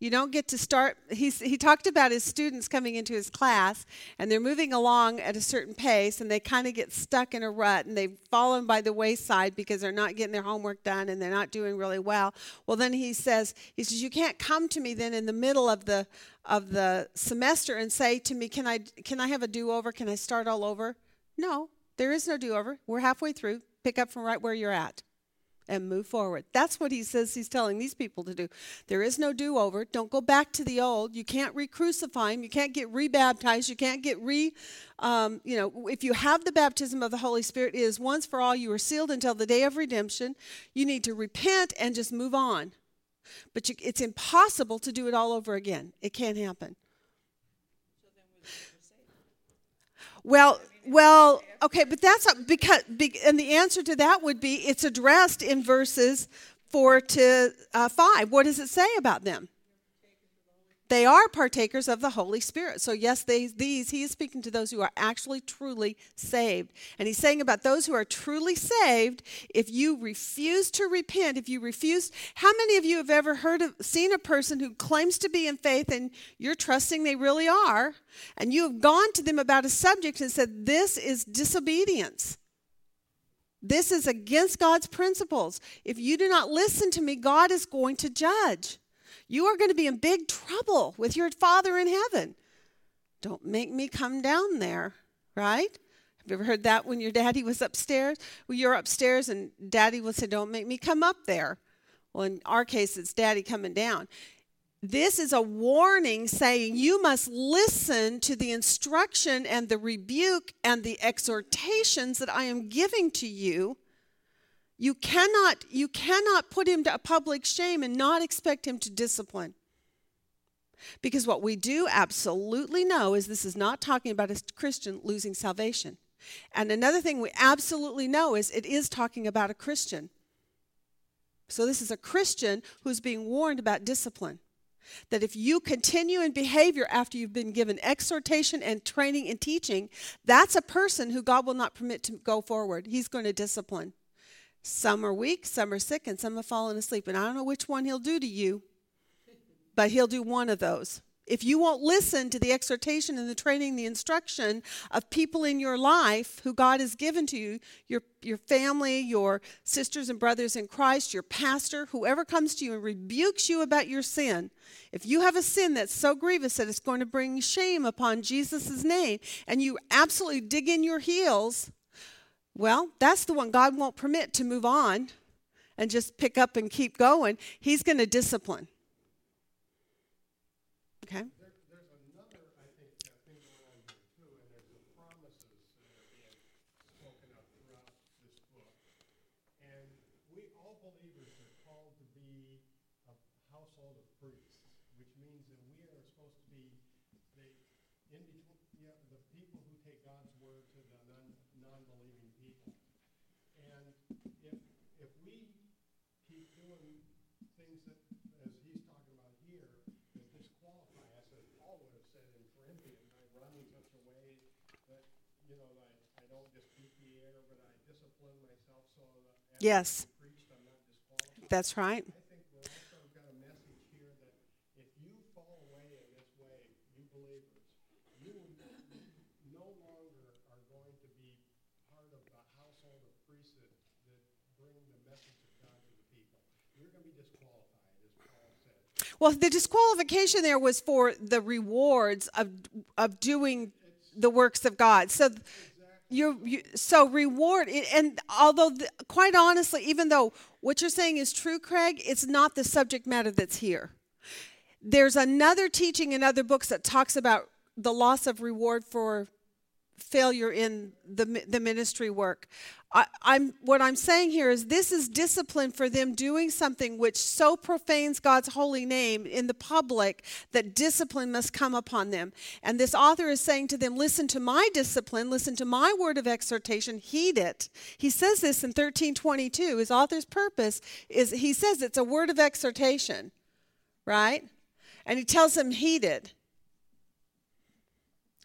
You don't get to start. He's, he talked about his students coming into his class, and they're moving along at a certain pace, and they kind of get stuck in a rut, and they've fallen by the wayside because they're not getting their homework done, and they're not doing really well. Well, then he says, he says, you can't come to me then in the middle of the of the semester and say to me, can I can I have a do over? Can I start all over? No, there is no do over. We're halfway through. Pick up from right where you're at and move forward. That's what he says he's telling these people to do. There is no do over. Don't go back to the old. You can't re crucify him. You can't get rebaptized. You can't get re, um, you know, if you have the baptism of the Holy Spirit, it is once for all. You are sealed until the day of redemption. You need to repent and just move on. But you, it's impossible to do it all over again. It can't happen. Well, well, okay, but that's a- because, be- and the answer to that would be it's addressed in verses four to uh, five. What does it say about them? They are partakers of the Holy Spirit. So, yes, they, these, he is speaking to those who are actually truly saved. And he's saying about those who are truly saved, if you refuse to repent, if you refuse, how many of you have ever heard of, seen a person who claims to be in faith and you're trusting they really are, and you have gone to them about a subject and said, This is disobedience. This is against God's principles. If you do not listen to me, God is going to judge. You are going to be in big trouble with your Father in heaven. Don't make me come down there, right? Have you ever heard that when your daddy was upstairs? Well, you're upstairs and daddy will say, Don't make me come up there. Well, in our case, it's daddy coming down. This is a warning saying you must listen to the instruction and the rebuke and the exhortations that I am giving to you. You cannot, you cannot put him to a public shame and not expect him to discipline. Because what we do absolutely know is this is not talking about a Christian losing salvation. And another thing we absolutely know is it is talking about a Christian. So this is a Christian who's being warned about discipline. That if you continue in behavior after you've been given exhortation and training and teaching, that's a person who God will not permit to go forward. He's going to discipline. Some are weak, some are sick, and some have fallen asleep. And I don't know which one he'll do to you, but he'll do one of those. If you won't listen to the exhortation and the training, the instruction of people in your life who God has given to you, your, your family, your sisters and brothers in Christ, your pastor, whoever comes to you and rebukes you about your sin, if you have a sin that's so grievous that it's going to bring shame upon Jesus' name, and you absolutely dig in your heels, well, that's the one God won't permit to move on and just pick up and keep going. He's going to discipline. Okay? There, there's another, I think, uh, thing going on here too, and there's the promises that are being spoken of throughout this book. And we, all believers are called to be a household of priests, which means that we are supposed to be the, in between, yeah, the people who take God's word to the non, non-believing people. And if, if we keep doing things that, as he's talking about here, that disqualify us, as Paul would have said in Corinthians, I run in such a way that, you know, I, I I don't just beat the air, but I discipline myself so that after Yes. I'm preached, I'm not disqualified. That's right. I think we're also got a message here that if you fall away in this way, you believers, you no longer are going to be part of the household of priests that, that bring the message of God to the people. You're going to be disqualified, as Paul said. Well, the disqualification there was for the rewards of of doing the works of God. So you you so reward and although the, quite honestly even though what you're saying is true Craig, it's not the subject matter that's here. There's another teaching in other books that talks about the loss of reward for failure in the the ministry work. I, I'm what I'm saying here is this is discipline for them doing something which so profanes God's holy name in the public that discipline must come upon them. And this author is saying to them, listen to my discipline, listen to my word of exhortation, heed it. He says this in 1322. His author's purpose is he says it's a word of exhortation, right? And he tells them heed it.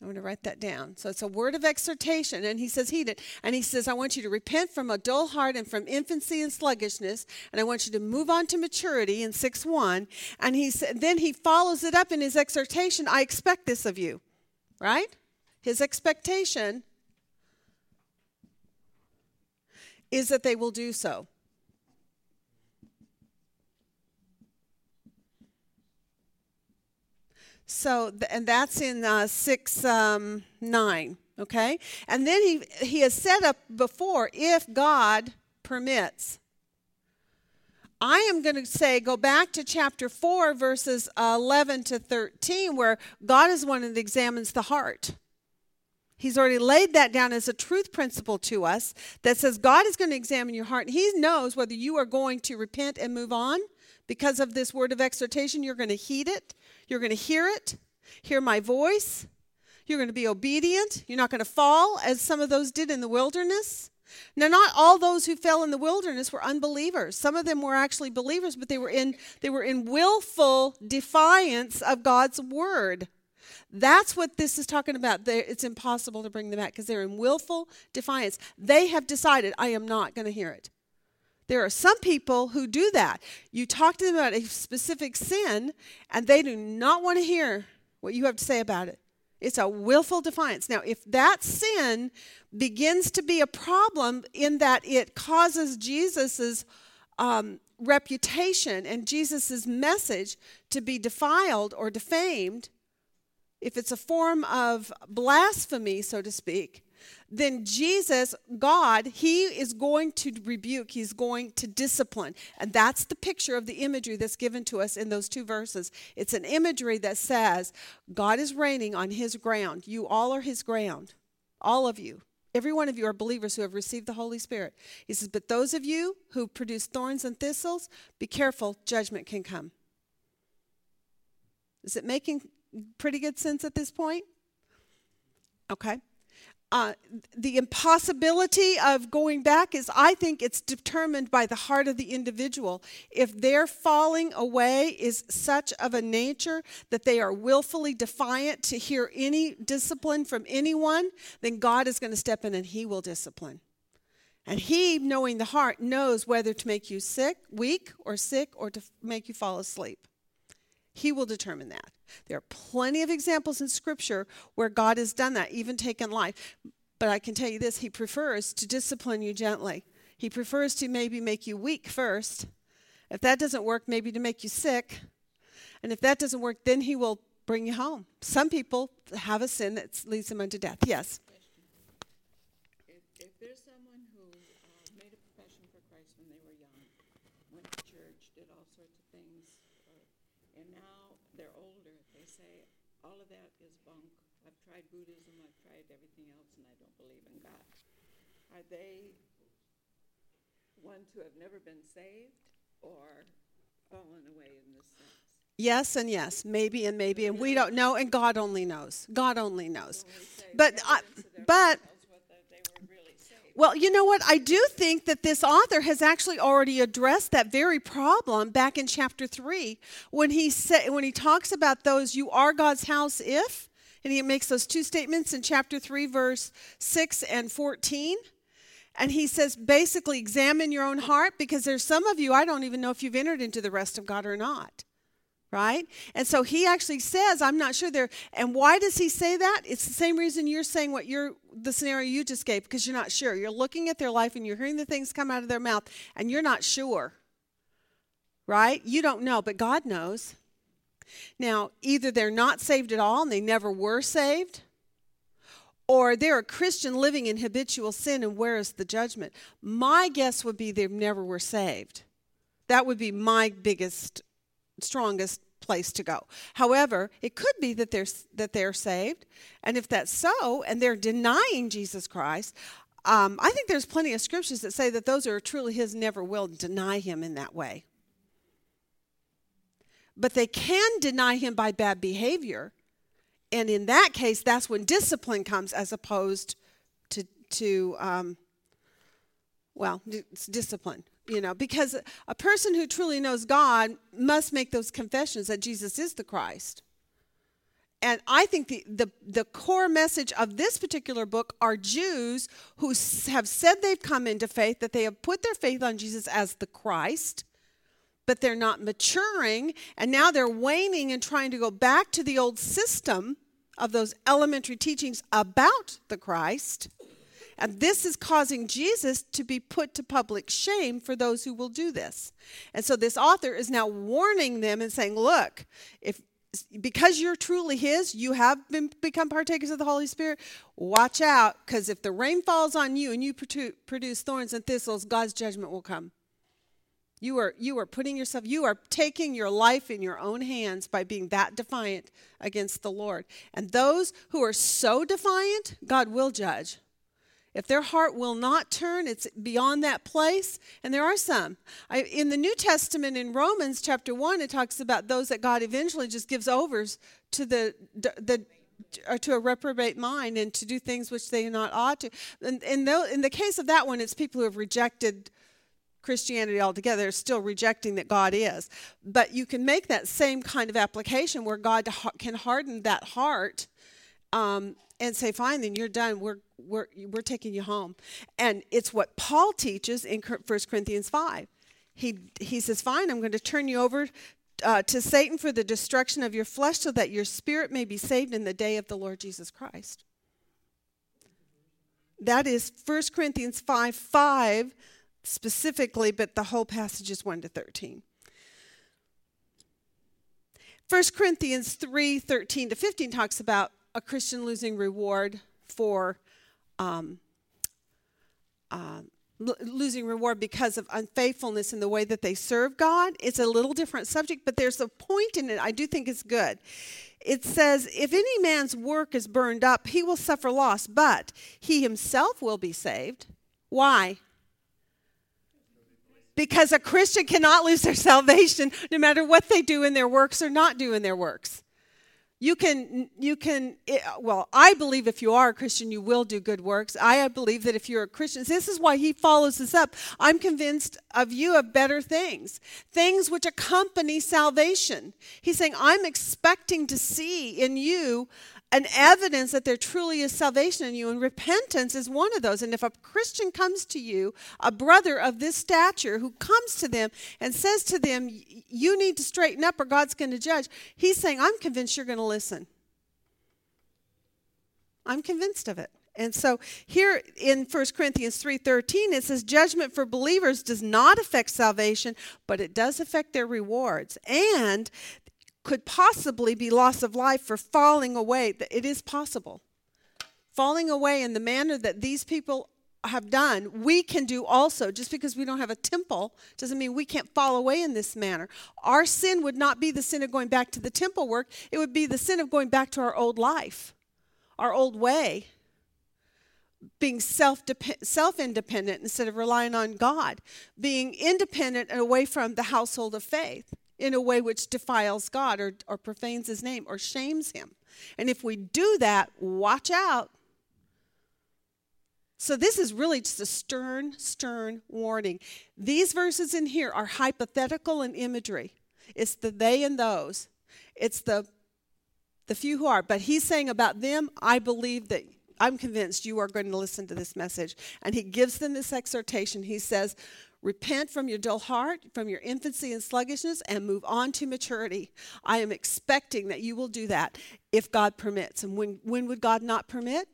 I'm going to write that down. So it's a word of exhortation, and he says, heed it. And he says, I want you to repent from a dull heart and from infancy and sluggishness, and I want you to move on to maturity in 6 1. And he said, then he follows it up in his exhortation, I expect this of you, right? His expectation is that they will do so. So, and that's in uh, 6 um, 9, okay? And then he, he has set up before, if God permits. I am going to say, go back to chapter 4, verses 11 to 13, where God is one that examines the heart. He's already laid that down as a truth principle to us that says God is going to examine your heart. He knows whether you are going to repent and move on because of this word of exhortation. You're going to heed it, you're going to hear it, hear my voice. You're going to be obedient. You're not going to fall as some of those did in the wilderness. Now, not all those who fell in the wilderness were unbelievers. Some of them were actually believers, but they were in they were in willful defiance of God's word. That's what this is talking about. They, it's impossible to bring them back because they're in willful defiance. They have decided, I am not going to hear it. There are some people who do that. You talk to them about a specific sin, and they do not want to hear what you have to say about it. It's a willful defiance. Now, if that sin begins to be a problem in that it causes Jesus's um, reputation and Jesus's message to be defiled or defamed, if it's a form of blasphemy, so to speak, then Jesus, God, He is going to rebuke, He's going to discipline. And that's the picture of the imagery that's given to us in those two verses. It's an imagery that says, God is raining on His ground. You all are His ground. All of you. Every one of you are believers who have received the Holy Spirit. He says, But those of you who produce thorns and thistles, be careful, judgment can come. Is it making pretty good sense at this point? Okay. Uh, the impossibility of going back is, I think, it's determined by the heart of the individual. If their falling away is such of a nature that they are willfully defiant to hear any discipline from anyone, then God is going to step in and He will discipline. And He, knowing the heart, knows whether to make you sick, weak, or sick, or to make you fall asleep. He will determine that. There are plenty of examples in Scripture where God has done that, even taken life. But I can tell you this He prefers to discipline you gently. He prefers to maybe make you weak first. If that doesn't work, maybe to make you sick. And if that doesn't work, then He will bring you home. Some people have a sin that leads them unto death. Yes. If, if there's someone who uh, made a profession for Christ when they were young, went to church, did all sorts of things, uh, and now they're older, they say, all of that is bunk. I've tried Buddhism, I've tried everything else, and I don't believe in God. Are they ones who have never been saved or fallen away in this sense? Yes and yes, maybe and maybe, and we don't know, and God only knows. God only knows. When we say But I, evidence of their but faith tells whether they were really saved. Well, you know what? I do think that this author has actually already addressed that very problem back in chapter 3 when he said when he talks about those you are God's house if And he makes those two statements in chapter 3, verse 6 and 14. And he says, basically, examine your own heart because there's some of you, I don't even know if you've entered into the rest of God or not. Right? And so he actually says, I'm not sure there. And why does he say that? It's the same reason you're saying what you're, the scenario you just gave, because you're not sure. You're looking at their life and you're hearing the things come out of their mouth, and you're not sure. Right? You don't know, but God knows. Now, either they're not saved at all and they never were saved, or they're a Christian living in habitual sin, and where is the judgment? My guess would be they never were saved. That would be my biggest, strongest place to go. However, it could be that they're that they're saved, and if that's so, and they're denying Jesus Christ, um, I think there's plenty of scriptures that say that those who are truly His never will deny Him in that way. But they can deny Him by bad behavior and in that case, that's when discipline comes as opposed to, to um, well, it's discipline, you know, because a person who truly knows God must make those confessions that Jesus is the Christ. And I think the, the, the core message of this particular book are Jews who have said they've come into faith, that they have put their faith on Jesus as the Christ, but they're not maturing, and now they're waning and trying to go back to the old system of those elementary teachings about the Christ. And this is causing Jesus to be put to public shame for those who will do this. And so this author is now warning them and saying, look, if because you're truly his, you have been become partakers of the Holy Spirit. Watch out, because if the rain falls on you and you produce thorns and thistles, God's judgment will come. You are, you are putting yourself, you are taking your life in your own hands by being that defiant against the Lord. And those who are so defiant, God will judge. If their heart will not turn, it's beyond that place. And there are some. I, in the New Testament, in Romans chapter 1, it talks about those that God eventually just gives over to the, the or uh, to a reprobate mind and to do things which they not ought to. And in the, in the case of that one, it's people who have rejected Christianity altogether, still rejecting that God is. But you can make that same kind of application where God can harden that heart um, and say, fine, then you're done. We're, we're, we're taking you home. And it's what Paul teaches in 1 Corinthians 5. He, he says, fine, I'm going to turn you over uh, to Satan for the destruction of your flesh so that your spirit may be saved in the day of the Lord Jesus Christ. That is 1 Corinthians 5 5 specifically, but the whole passage is 1 to 13. 1 Corinthians 3 13 to 15 talks about a Christian losing reward for um, uh, l- losing reward because of unfaithfulness in the way that they serve God. It's a little different subject, but there's a point in it I do think is good. It says, If any man's work is burned up, he will suffer loss, but he himself will be saved. Why? Because a Christian cannot lose their salvation no matter what they do in their works or not do in their works. You can, you can, well, I believe if you are a Christian, you will do good works. I believe that if you're a Christian, this is why he follows this up. I'm convinced of you of better things, things which accompany salvation. He's saying, I'm expecting to see in you an evidence that there truly is salvation in you, and repentance is one of those. And if a Christian comes to you, a brother of this stature who comes to them and says to them, You need to straighten up or God's going to judge, he's saying, I'm convinced you're going to listen. I'm convinced of it. And so here in 1 Corinthians 3:13 it says judgment for believers does not affect salvation, but it does affect their rewards. And could possibly be loss of life for falling away. It is possible. Falling away in the manner that these people have done, we can do also. Just because we don't have a temple doesn't mean we can't fall away in this manner. Our sin would not be the sin of going back to the temple work, it would be the sin of going back to our old life, our old way. Being self self independent instead of relying on God, being independent and away from the household of faith in a way which defiles God or, or profanes his name or shames him. And if we do that, watch out. So, this is really just a stern, stern warning. These verses in here are hypothetical and imagery. It's the they and those. It's the The few who are. But he's saying about them, I believe that I'm convinced you are going to listen to this message. And he gives them this exhortation. He says, Repent from your dull heart, from your infancy and sluggishness, and move on to maturity. I am expecting that you will do that if God permits. And when, when would God not permit?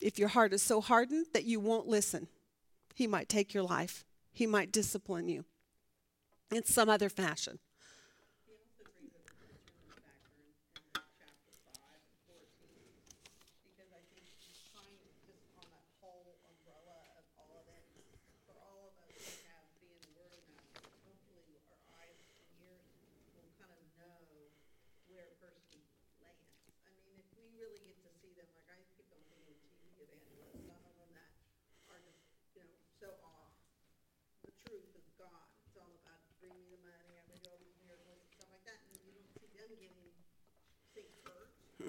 If your heart is so hardened that you won't listen, He might take your life, He might discipline you in some other fashion. He also brings up the determined factor in, in chapter five and fourteen, because I think he's trying to just on that whole umbrella of all of it, for all of us to have, be in the word enough, hopefully our eyes and ears will kind of know where a person lands. I mean, if we really get to see them, like I keep on thinking TV evangelists, some of them that are just, you know, so off the truth of God. It's all about bring me the money, I'm gonna do all these miracles and stuff like that, and you don't see them getting things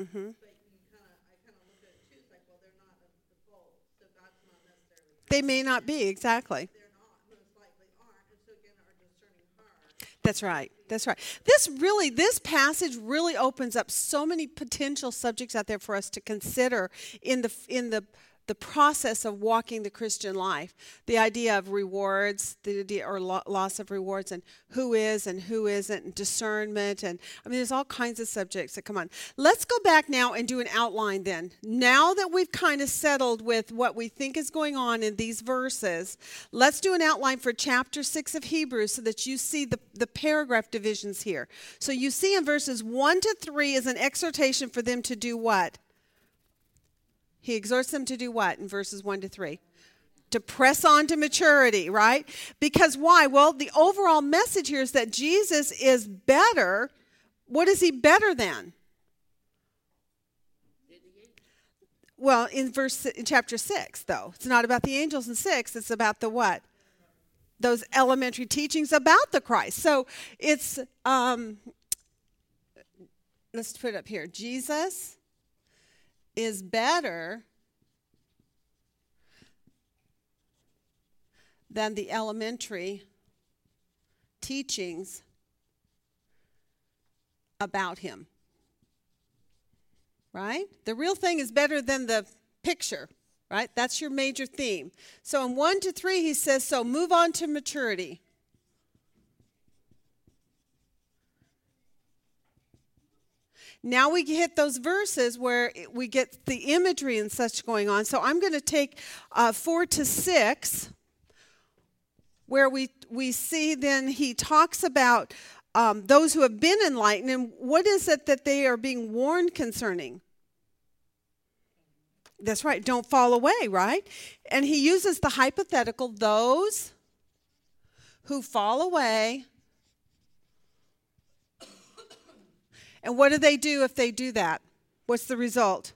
Mm-hmm. hurt. But you kinda, I kinda look at it too, it's like, well, they're not of the fold, so God's not necessarily, They may not be, exactly. they're not, most likely aren't, and so again, our discerning heart. That's right. That's right. This really, this passage really opens up so many potential subjects out there for us to consider in the in the the process of walking the Christian life. The idea of rewards, the idea or lo- loss of rewards, and who is and who isn't, and discernment, and I mean, there's all kinds of subjects that come on. Let's go back now and do an outline. Then, now that we've kind of settled with what we think is going on in these verses, let's do an outline for chapter six of Hebrews so that you see the the paragraph divisions here. So you see in verses one to three is an exhortation for them to do what? He exhorts them to do what in verses 1 to 3? To press on to maturity, right? Because why? Well, the overall message here is that Jesus is better. What is he better than? Well, in verse in chapter 6 though. It's not about the angels in 6, it's about the what? Those elementary teachings about the Christ. So, it's um let's put it up here. Jesus is better than the elementary teachings about him. Right? The real thing is better than the picture, right? That's your major theme. So in 1 to 3, he says, So move on to maturity. Now we hit those verses where we get the imagery and such going on. So I'm going to take uh, four to six, where we we see then he talks about um, those who have been enlightened and what is it that they are being warned concerning. That's right. Don't fall away, right? And he uses the hypothetical those who fall away And what do they do if they do that? What's the result?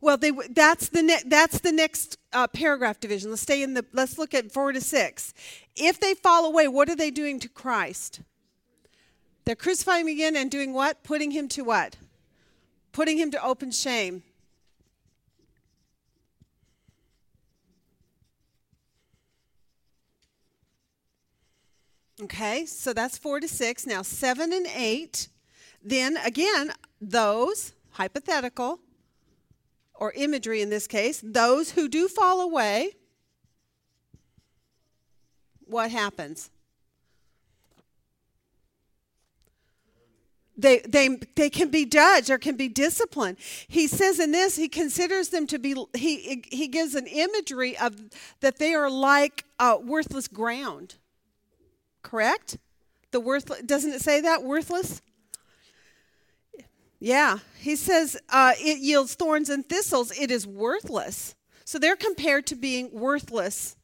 Well, they that's the ne- that's the next uh, paragraph division. Let's stay in the. Let's look at four to six. If they fall away, what are they doing to Christ? They're crucifying him again and doing what? Putting him to what? Putting him to open shame. Okay, so that's four to six. Now, seven and eight. Then again, those, hypothetical, or imagery in this case, those who do fall away, what happens? They, they, they can be judged or can be disciplined. He says in this, he considers them to be, he, he gives an imagery of that they are like uh, worthless ground correct? The worthless, doesn't it say that? Worthless? Yeah. He says uh, it yields thorns and thistles. It is worthless. So they're compared to being worthless.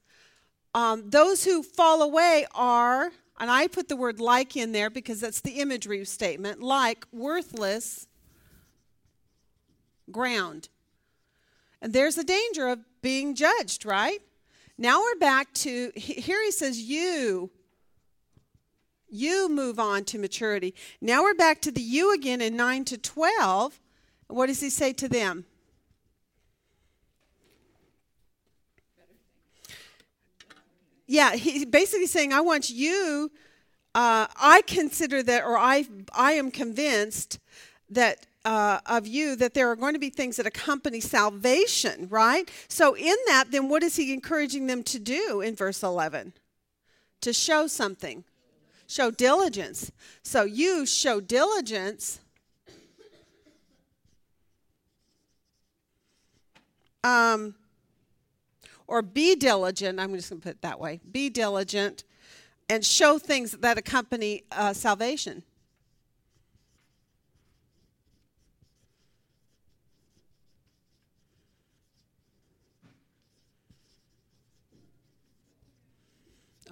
Um, those who fall away are, and I put the word like in there because that's the imagery statement, like worthless ground. And there's a danger of being judged, right? Now we're back to, here he says, you you move on to maturity. Now we're back to the you again in 9 to 12. What does he say to them? Yeah, he's basically saying, I want you uh, I consider that, or I, I am convinced that uh, of you that there are going to be things that accompany salvation, right? So, in that, then what is he encouraging them to do in verse 11? To show something, show diligence. So, you show diligence. Um, or be diligent. I'm just going to put it that way. Be diligent and show things that accompany uh, salvation.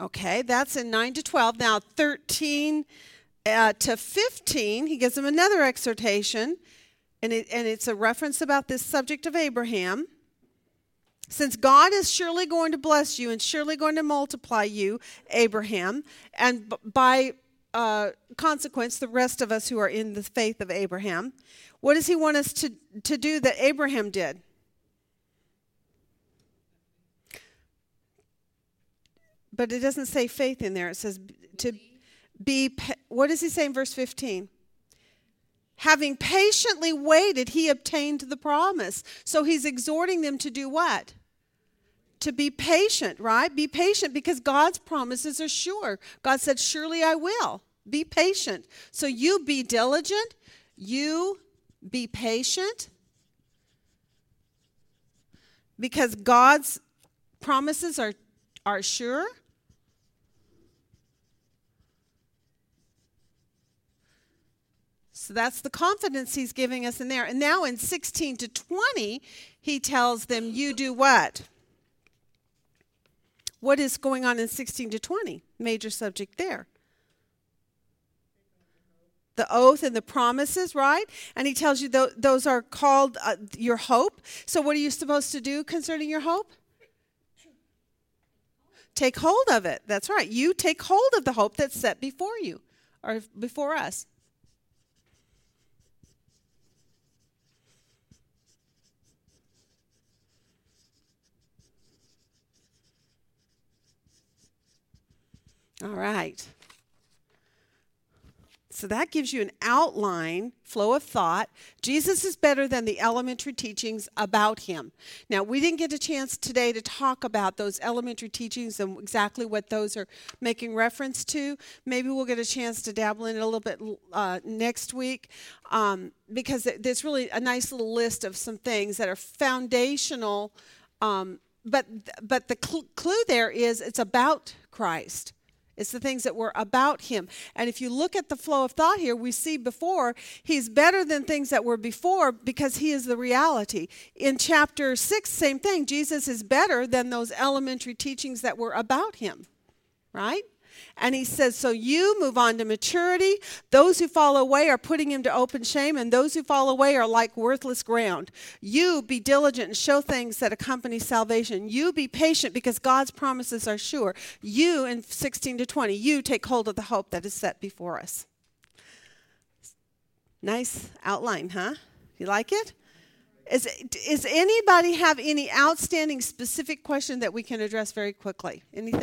Okay, that's in 9 to 12. Now, 13 uh, to 15, he gives them another exhortation, and, it, and it's a reference about this subject of Abraham. Since God is surely going to bless you and surely going to multiply you, Abraham, and b- by uh, consequence, the rest of us who are in the faith of Abraham, what does he want us to, to do that Abraham did? But it doesn't say faith in there. It says to be, what does he say in verse 15? Having patiently waited, he obtained the promise. So he's exhorting them to do what? To be patient, right? Be patient because God's promises are sure. God said, Surely I will. Be patient. So you be diligent, you be patient because God's promises are, are sure. So that's the confidence he's giving us in there. And now in 16 to 20, he tells them, You do what? What is going on in 16 to 20? Major subject there. The oath and the promises, right? And he tells you th- those are called uh, your hope. So, what are you supposed to do concerning your hope? Take hold of it. That's right. You take hold of the hope that's set before you or before us. All right. So that gives you an outline, flow of thought. Jesus is better than the elementary teachings about him. Now, we didn't get a chance today to talk about those elementary teachings and exactly what those are making reference to. Maybe we'll get a chance to dabble in it a little bit uh, next week um, because there's really a nice little list of some things that are foundational. Um, but, but the cl- clue there is it's about Christ. It's the things that were about him. And if you look at the flow of thought here, we see before, he's better than things that were before because he is the reality. In chapter 6, same thing. Jesus is better than those elementary teachings that were about him, right? And he says, So you move on to maturity. Those who fall away are putting him to open shame, and those who fall away are like worthless ground. You be diligent and show things that accompany salvation. You be patient because God's promises are sure. You, in 16 to 20, you take hold of the hope that is set before us. Nice outline, huh? You like it? Is, is anybody have any outstanding specific question that we can address very quickly? Anything?